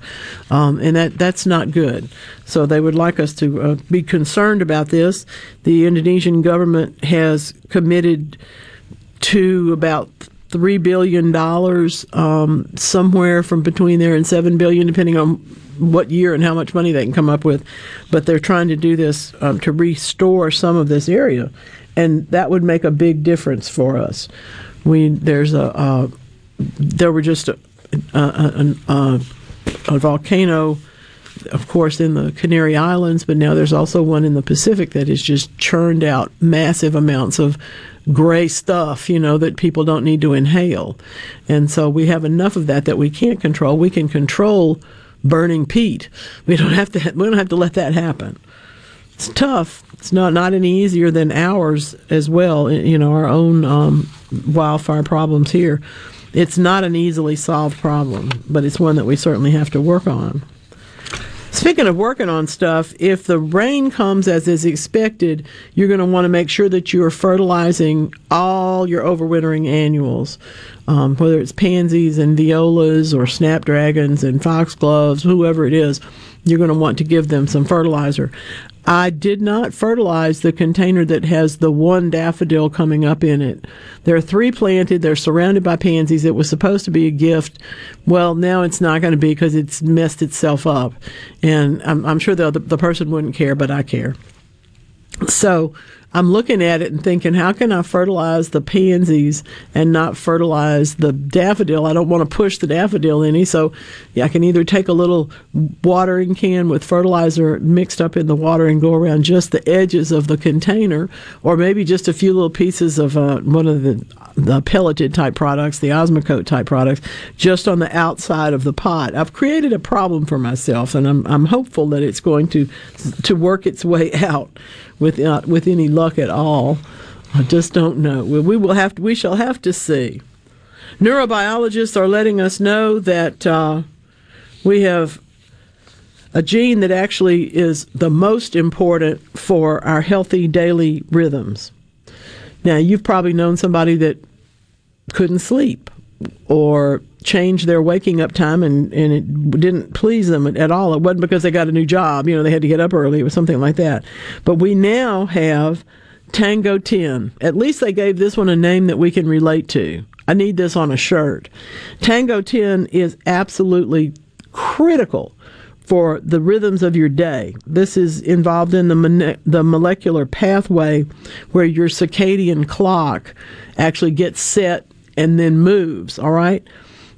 um, and that that's not good. So they would like us to uh, be concerned about this. The Indonesian government has committed to about three billion dollars, um, somewhere from between there and seven billion, depending on what year and how much money they can come up with. But they're trying to do this um, to restore some of this area, and that would make a big difference for us. We there's a uh, there were just a, a, a, a volcano of course, in the Canary Islands, but now there's also one in the Pacific that has just churned out massive amounts of gray stuff, you know, that people don't need to inhale. And so we have enough of that that we can't control. We can control burning peat. We don't have to. We don't have to let that happen. It's tough. It's not not any easier than ours as well. You know, our own um, wildfire problems here. It's not an easily solved problem, but it's one that we certainly have to work on. Speaking of working on stuff, if the rain comes as is expected, you're going to want to make sure that you're fertilizing all your overwintering annuals, um, whether it's pansies and violas or snapdragons and foxgloves, whoever it is. You're going to want to give them some fertilizer. I did not fertilize the container that has the one daffodil coming up in it. There are three planted. They're surrounded by pansies. It was supposed to be a gift. Well, now it's not going to be because it's messed itself up. And I'm, I'm sure the, the person wouldn't care, but I care. So I'm looking at it and thinking, how can I fertilize the pansies and not fertilize the daffodil? I don't want to push the daffodil any, so yeah, I can either take a little watering can with fertilizer mixed up in the water and go around just the edges of the container, or maybe just a few little pieces of uh, one of the the pelleted type products, the Osmocote type products, just on the outside of the pot. I've created a problem for myself, and I'm I'm hopeful that it's going to to work its way out with uh, with any luck at all. I just don't know. We, we will have to, we shall have to see. Neurobiologists are letting us know that uh, we have a gene that actually is the most important for our healthy daily rhythms. Now, you've probably known somebody that couldn't sleep or change their waking up time and, and it didn't please them at all. It wasn't because they got a new job, you know, they had to get up early or something like that. But we now have Tango 10. At least they gave this one a name that we can relate to. I need this on a shirt. Tango 10 is absolutely critical for the rhythms of your day. This is involved in the the molecular pathway where your circadian clock actually gets set and then moves, all right?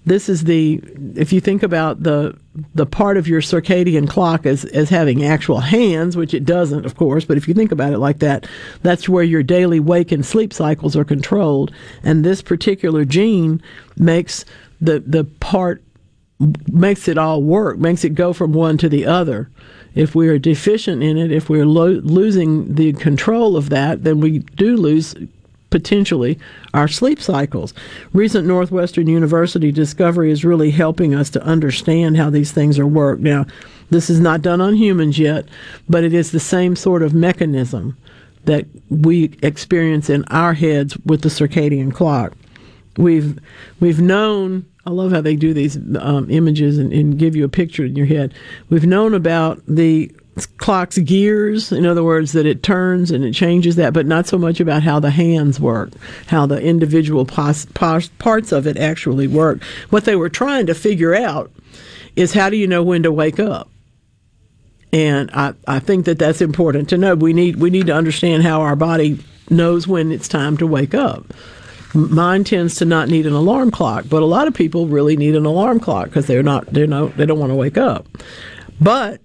This is the if you think about the the part of your circadian clock as as having actual hands, which it doesn't, of course, but if you think about it like that, that's where your daily wake and sleep cycles are controlled. And this particular gene makes the the part makes it all work, makes it go from one to the other. If we are deficient in it, if we're lo- losing the control of that, then we do lose potentially our sleep cycles. Recent Northwestern University discovery is really helping us to understand how these things are worked. Now, this is not done on humans yet, but it is the same sort of mechanism that we experience in our heads with the circadian clock. We've we've known. I love how they do these um, images and, and give you a picture in your head. We've known about the clock's gears, in other words, that it turns and it changes that, but not so much about how the hands work, how the individual pos- pos- parts of it actually work. What they were trying to figure out is how do you know when to wake up? And I, I think that that's important to know. We need we need to understand how our body knows when it's time to wake up. Mine tends to not need an alarm clock, but a lot of people really need an alarm clock because they're not they're no they don't want to wake up. But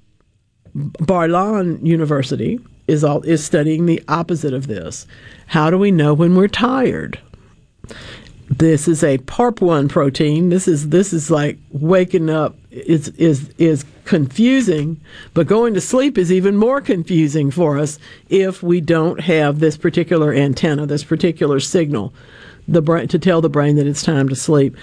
Bar-Ilan University is all is studying the opposite of this. How do we know when we're tired? This is a PARP1 protein. This is this is like waking up is is is confusing, but going to sleep is even more confusing for us if we don't have this particular antenna, this particular signal, the brain to tell the brain that it's time to sleep.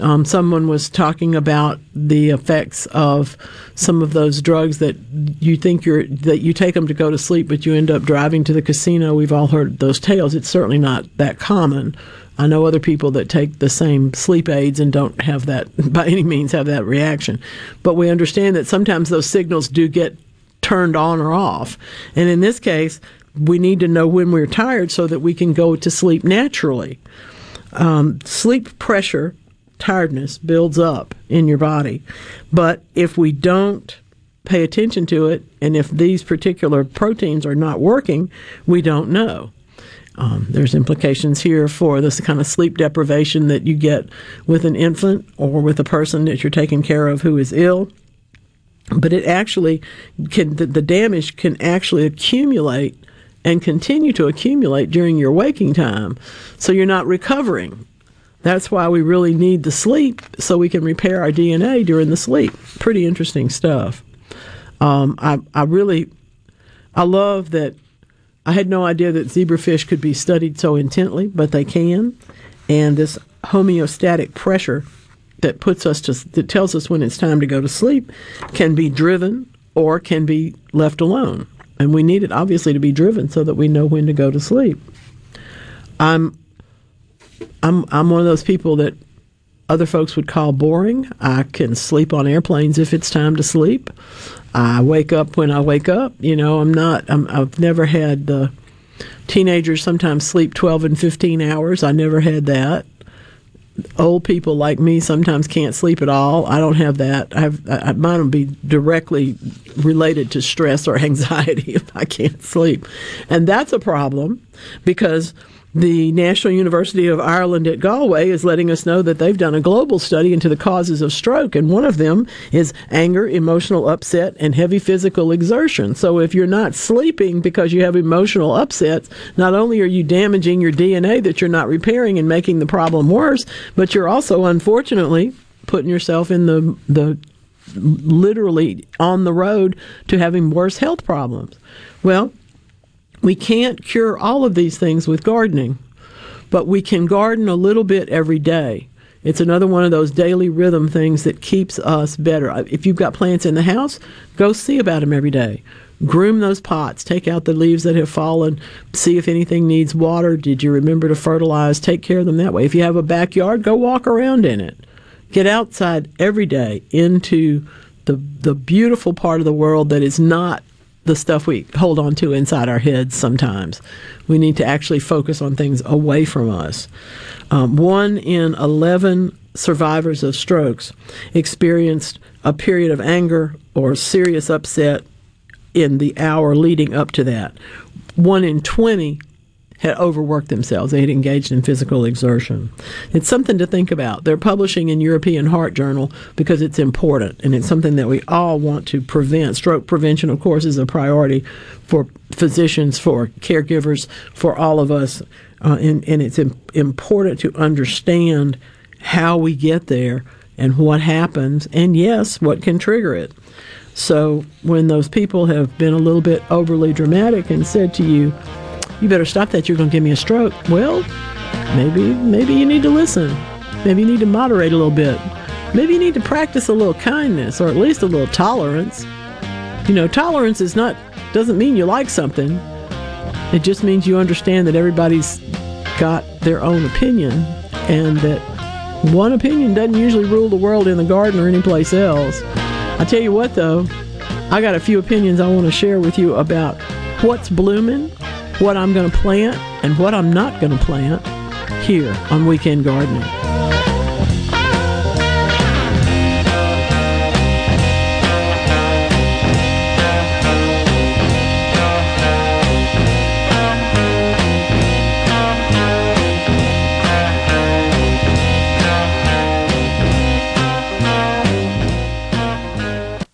Um, someone was talking about the effects of some of those drugs that you think you're that you take them to go to sleep, but you end up driving to the casino. We've all heard those tales. It's certainly not that common. I know other people that take the same sleep aids and don't have that by any means have that reaction. But we understand that sometimes those signals do get turned on or off. And in this case, we need to know when we're tired so that we can go to sleep naturally. Um, sleep pressure, tiredness builds up in your body. But if we don't pay attention to it, and if these particular proteins are not working, we don't know. Um, there's implications here for this kind of sleep deprivation that you get with an infant or with a person that you're taking care of who is ill. But it actually can, the, the damage can actually accumulate and continue to accumulate during your waking time. So you're not recovering. That's why we really need the sleep so we can repair our DNA during the sleep. Pretty interesting stuff. Um, I, I really, I love that I had no idea that zebrafish could be studied so intently, but they can. And this homeostatic pressure that puts us to that tells us when it's time to go to sleep can be driven or can be left alone. And we need it obviously to be driven so that we know when to go to sleep. I'm I'm I'm one of those people that other folks would call boring. I can sleep on airplanes if it's time to sleep. I wake up when I wake up. You know, I'm not. I'm, I've never had the teenagers sometimes sleep 12 and 15 hours. I never had that. Old people like me sometimes can't sleep at all. I don't have that. I have I, mine will be directly related to stress or anxiety if I can't sleep, and that's a problem because the National University of Ireland at Galway is letting us know that they've done a global study into the causes of stroke, and one of them is anger, emotional upset, and heavy physical exertion. So if you're not sleeping because you have emotional upsets, not only are you damaging your DNA that you're not repairing and making the problem worse, but you're also unfortunately putting yourself in the the literally on the road to having worse health problems. Well, we can't cure all of these things with gardening, but we can garden a little bit every day. It's another one of those daily rhythm things that keeps us better. Uh, if you've got plants in the house, go see about them every day. Groom those pots, take out the leaves that have fallen, see if anything needs water. Did you remember to fertilize? Take care of them that way. If you have a backyard, go walk around in it. Get outside every day into the the beautiful part of the world that is not the stuff we hold on to inside our heads sometimes. We need to actually focus on things away from us. Um, one in 11 survivors of strokes experienced a period of anger or serious upset in the hour leading up to that. One in 20 had overworked themselves. They had engaged in physical exertion. It's something to think about. They're publishing in European Heart Journal because it's important and it's something that we all want to prevent. Stroke prevention, of course, is a priority for physicians, for caregivers, for all of us. Uh, and, and it's Im- important to understand how we get there and what happens, and yes, what can trigger it. So when those people have been a little bit overly dramatic and said to you, you better stop that. You're going to give me a stroke. Well, maybe maybe you need to listen. Maybe you need to moderate a little bit. Maybe you need to practice a little kindness or at least a little tolerance. You know, tolerance is not doesn't mean you like something. It just means you understand that everybody's got their own opinion and that one opinion doesn't usually rule the world in the garden or anyplace else. I tell you what though, I got a few opinions I want to share with you about what's blooming what I'm going to plant and what I'm not going to plant here on Weekend Gardening.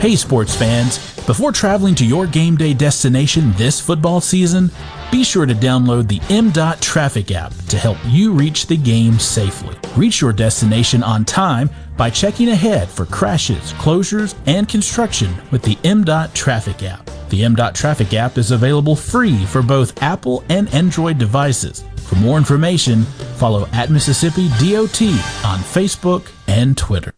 Hey, sports fans. Before traveling to your game day destination this football season, be sure to download the MDOT Traffic app to help you reach the game safely. Reach your destination on time by checking ahead for crashes, closures, and construction with the MDOT Traffic app. The MDOT Traffic app is available free for both Apple and Android devices. For more information, follow at Mississippi DOT on Facebook and Twitter.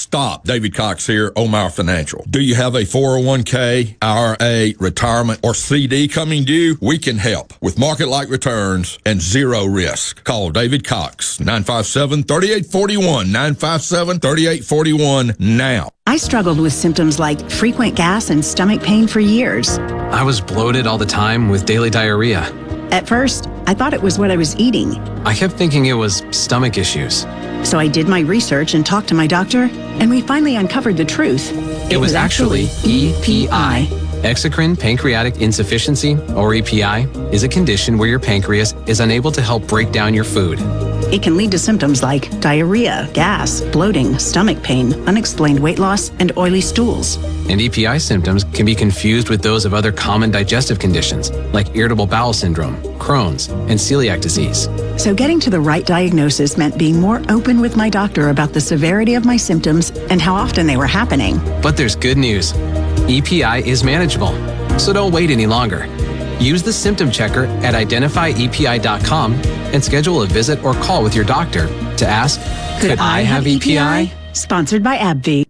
Stop. David Cox here, Omar Financial. Do you have a 401k, IRA, retirement, or CD coming due? We can help with market like returns and zero risk. Call David Cox, 957 3841, 957 3841 now. I struggled with symptoms like frequent gas and stomach pain for years. I was bloated all the time with daily diarrhea. At first, I thought it was what I was eating. I kept thinking it was stomach issues. So I did my research and talked to my doctor, and we finally uncovered the truth. It, was, actually EPI. Exocrine pancreatic insufficiency, or EPI, is a condition where your pancreas is unable to help break down your food. It can lead to symptoms like diarrhea, gas, bloating, stomach pain, unexplained weight loss, and oily stools. And EPI symptoms can be confused with those of other common digestive conditions, like irritable bowel syndrome, Crohn's, and celiac disease. So getting to the right diagnosis meant being more open with my doctor about the severity of my symptoms and how often they were happening. But there's good news EPI is manageable, so don't wait any longer. Use the symptom checker at identifyepi.com and schedule a visit or call with your doctor to ask, Could, I have E EPI? Sponsored by AbbVie.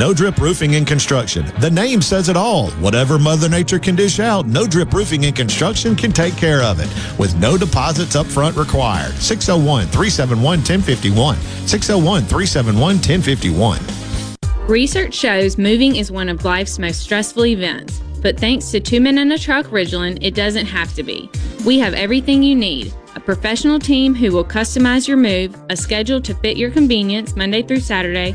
No Drip Roofing and Construction. The name says it all. Whatever Mother Nature can dish out, No Drip Roofing and Construction can take care of it with no deposits up front required. 601 371 1051. 601 371 1051. Research shows moving is one of life's most stressful events, but thanks to Two Men and a Truck Ridgeland, it doesn't have to be. We have everything you need a professional team who will customize your move, a schedule to fit your convenience Monday through Saturday,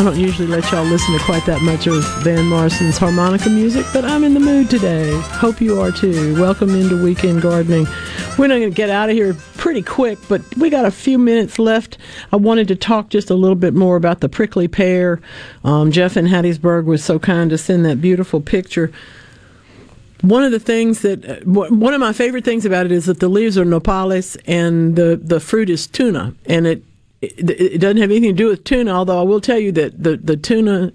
I don't usually let y'all listen to quite that much of Van Morrison's harmonica music, but I'm in the mood today. Hope you are too. Welcome into Weekend Gardening. We're not going to get out of here pretty quick, but we got a few minutes left. I wanted to talk just a little bit more about the prickly pear. Um, Jeff in Hattiesburg was so kind to send that beautiful picture one of the things that uh, one of my favorite things about it is that the leaves are nopales and the the fruit is tuna, and it it, it doesn't have anything to do with tuna. Although I will tell you that the the tuna,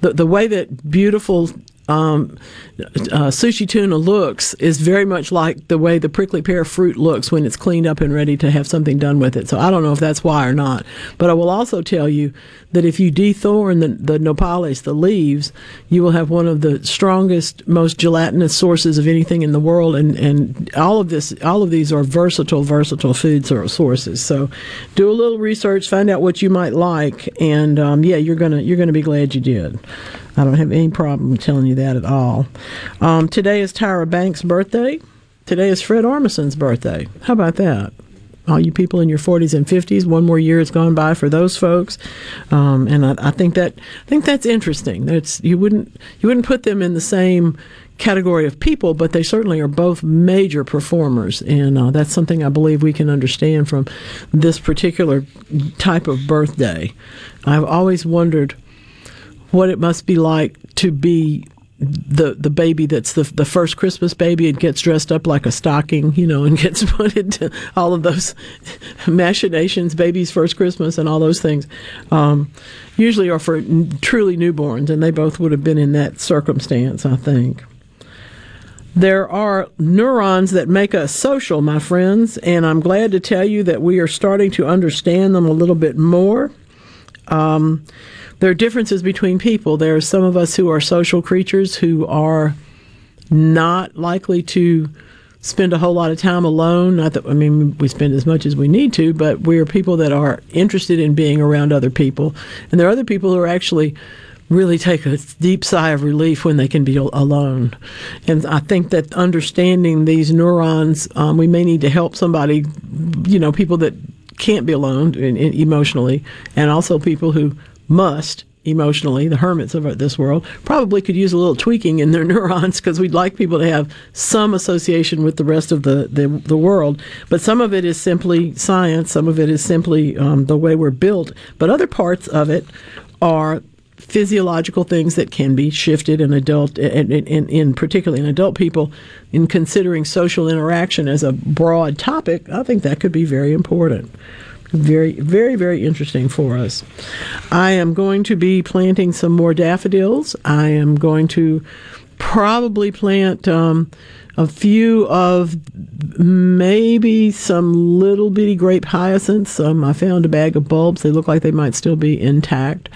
the the way that beautiful um, uh, sushi tuna looks is very much like the way the prickly pear fruit looks when it's cleaned up and ready to have something done with it. So I don't know if that's why or not. But I will also tell you that if you dethorn the, the nopales, the leaves, you will have one of the strongest, most gelatinous sources of anything in the world. And, and all of this, all of these are versatile, versatile food sources. So do a little research, find out what you might like, and um, yeah, you're gonna you're gonna be glad you did. I don't have any problem telling you that at all. Um, today is Tyra Banks' birthday. Today is Fred Armisen's birthday. How about that? All you people in your 40s and 50s, one more year has gone by for those folks, um, and I, I think that I think that's interesting. That's you wouldn't you wouldn't put them in the same category of people, but they certainly are both major performers, and uh, that's something I believe we can understand from this particular type of birthday. I've always wondered what it must be like to be the the baby that's the the first Christmas baby and gets dressed up like a stocking, you know, and gets put into all of those machinations, baby's first Christmas and all those things. Um, usually are for truly newborns, and they both would have been in that circumstance, I think. There are neurons that make us social, my friends, and I'm glad to tell you that we are starting to understand them a little bit more. Um, there are differences between people. There are some of us who are social creatures who are not likely to spend a whole lot of time alone. Not that I mean we spend as much as we need to, but we're people that are interested in being around other people. And there are other people who are actually really take a deep sigh of relief when they can be alone. And I think that understanding these neurons, um, we may need to help somebody, you know, people that can't be alone in, in emotionally, and also people who must emotionally, the hermits of this world, probably could use a little tweaking in their neurons because we'd like people to have some association with the rest of the, the, the world. But some of it is simply science, some of it is simply um, the way we're built, but other parts of it are physiological things that can be shifted in adult in, in, in particularly in adult people in considering social interaction as a broad topic. I think that could be very important very, very, very interesting for us. I am going to be planting some more daffodils. I am going to probably plant um, a few of maybe some little bitty grape hyacinths. Um, I found a bag of bulbs. They look like they might still be intact.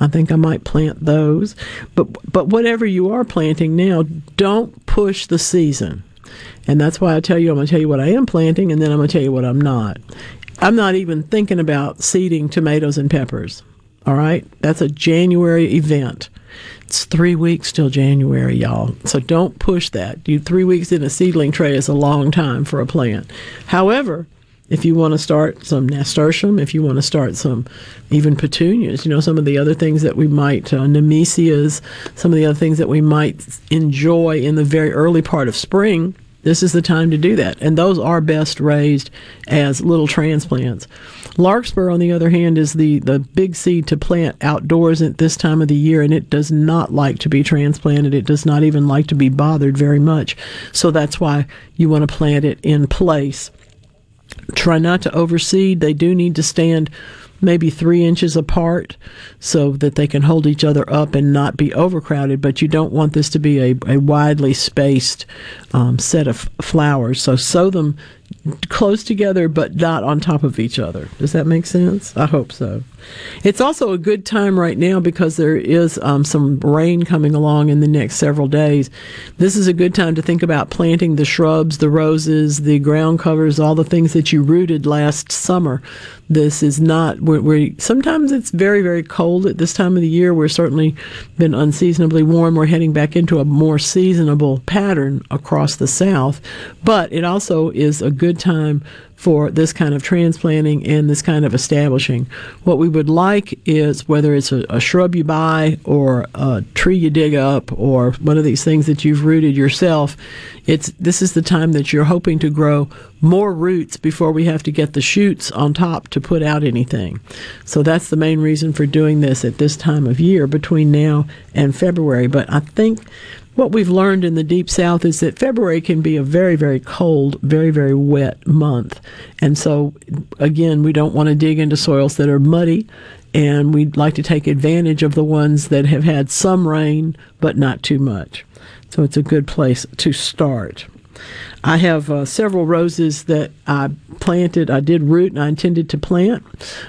I think I might plant those. But but whatever you are planting now, don't push the season. And that's why I tell you, I'm going to tell you what I am planting, and then I'm going to tell you what I'm not. I'm not even thinking about seeding tomatoes and peppers. All right? That's a January event. It's three weeks till January, y'all. So don't push that. You three weeks in a seedling tray is a long time for a plant. However, if you want to start some nasturtium, if you want to start some even petunias, you know, some of the other things that we might, uh, nemesias, some of the other things that we might enjoy in the very early part of spring, this is the time to do that. And those are best raised as little transplants. Larkspur, on the other hand, is the, the big seed to plant outdoors at this time of the year, and it does not like to be transplanted. It does not even like to be bothered very much. So that's why you want to plant it in place. Try not to overseed. They do need to stand maybe three inches apart so that they can hold each other up and not be overcrowded. But you don't want this to be a, a widely spaced um, set of flowers. So sow them close together but not on top of each other. Does that make sense? I hope so. It's also a good time right now because there is um, some rain coming along in the next several days. This is a good time to think about planting the shrubs, the roses, the ground covers, all the things that you rooted last summer. This is not where, sometimes it's very very cold at this time of the year. We're certainly been unseasonably warm. We're heading back into a more seasonable pattern across the south, but it also is a good time for this kind of transplanting and this kind of establishing. What we would like is whether it's a, a, shrub you buy or a tree you dig up or one of these things that you've rooted yourself, it's this is the time that you're hoping to grow more roots before we have to get the shoots on top to put out anything. So that's the main reason for doing this at this time of year between now and February. But I think what we've learned in the deep south is that February can be a very, very cold, very, very wet month. And so, again, we don't want to dig into soils that are muddy, and we'd like to take advantage of the ones that have had some rain, but not too much. So, it's a good place to start. I have uh, several roses that I planted. I did root and I intended to plant.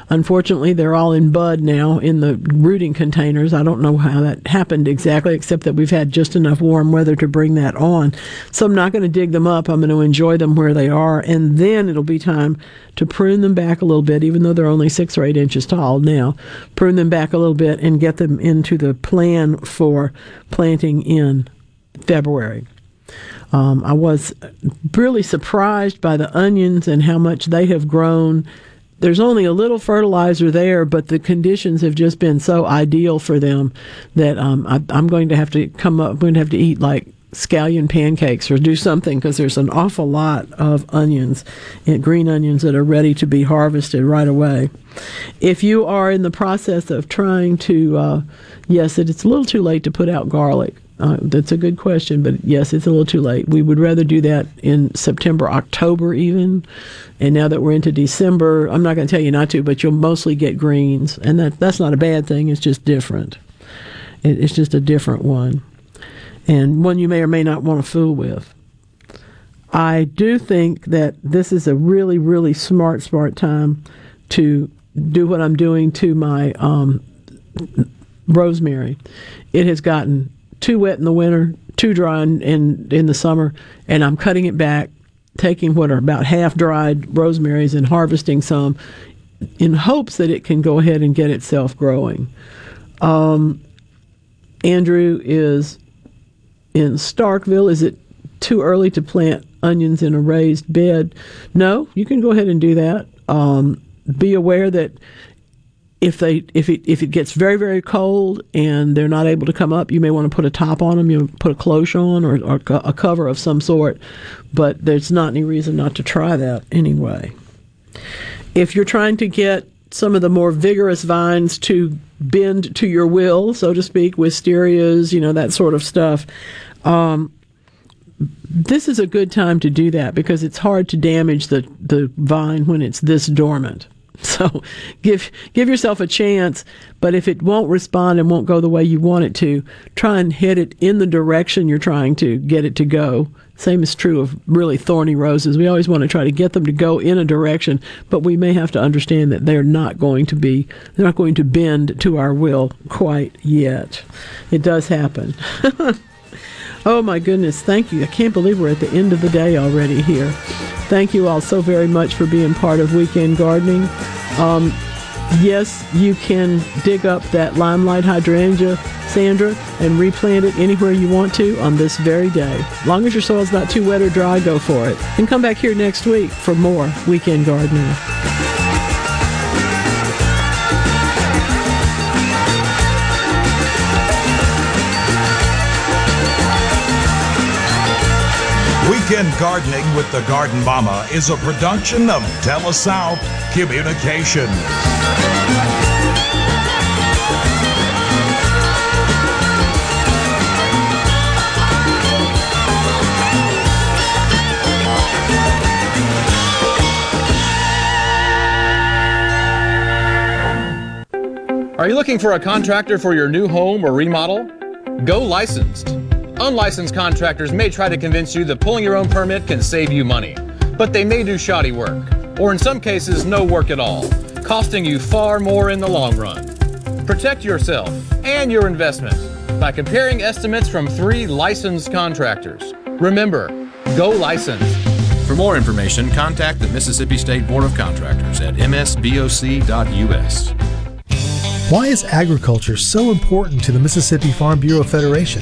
Unfortunately, they're all in bud now in the rooting containers. I don't know how that happened exactly, except that we've had just enough warm weather to bring that on. So I'm not going to dig them up. I'm going to enjoy them where they are. And then it'll be time to prune them back a little bit, even though they're only six or eight inches tall now. Prune them back a little bit and get them into the plan for planting in February. Um, I was really surprised by the onions and how much they have grown. There's only a little fertilizer there, but the conditions have just been so ideal for them that um, I, I'm going to have to come up. I'm going to have to eat like scallion pancakes or do something because there's an awful lot of onions, eh, green onions that are ready to be harvested right away. If you are in the process of trying to, uh, yes, it, it's a little too late to put out garlic. Uh, that's a good question, but yes, it's a little too late. We would rather do that in September, October, even. And now that we're into December, I'm not going to tell you not to, but you'll mostly get greens, and that that's not a bad thing. It's just different. It, it's just a different one, and one you may or may not want to fool with. I do think that this is a really, really smart, smart time to do what I'm doing to my um, rosemary. It has gotten too wet in the winter, too dry in, in, in the summer, and I'm cutting it back, taking what are about half dried rosemaries and harvesting some in hopes that it can go ahead and get itself growing. Um, Andrew is in Starkville. Is it too early to plant onions in a raised bed? No, you can go ahead and do that. Um, be aware that if they if it if it gets very very cold and they're not able to come up, you may want to put a top on them. You put a cloche on or, or a cover of some sort, but there's not any reason not to try that anyway. If you're trying to get some of the more vigorous vines to bend to your will, so to speak, wisterias, you know that sort of stuff. Um, this is a good time to do that because it's hard to damage the, the vine when it's this dormant. So give give yourself a chance, but if it won't respond and won't go the way you want it to, try and hit it in the direction you're trying to get it to go. Same is true of really thorny roses. We always want to try to get them to go in a direction, but we may have to understand that they're not going to be they're not going to bend to our will quite yet. It does happen. Oh my goodness, thank you. I can't believe we're at the end of the day already here. Thank you all so very much for being part of Weekend Gardening. Um, yes, you can dig up that limelight hydrangea, Sandra, and replant it anywhere you want to on this very day. Long as your soil's not too wet or dry, go for it. And come back here next week for more Weekend Gardening. Weekend Gardening with the Garden Mama is a production of TeleSouth Communications. Are you looking for a contractor for your new home or remodel? Go licensed. Unlicensed contractors may try to convince you that pulling your own permit can save you money, but they may do shoddy work, or in some cases, no work at all, costing you far more in the long run. Protect yourself and your investment by comparing estimates from three licensed contractors. Remember, go licensed. For more information, contact the Mississippi State Board of Contractors at msboc.us. Why is agriculture so important to the Mississippi Farm Bureau Federation?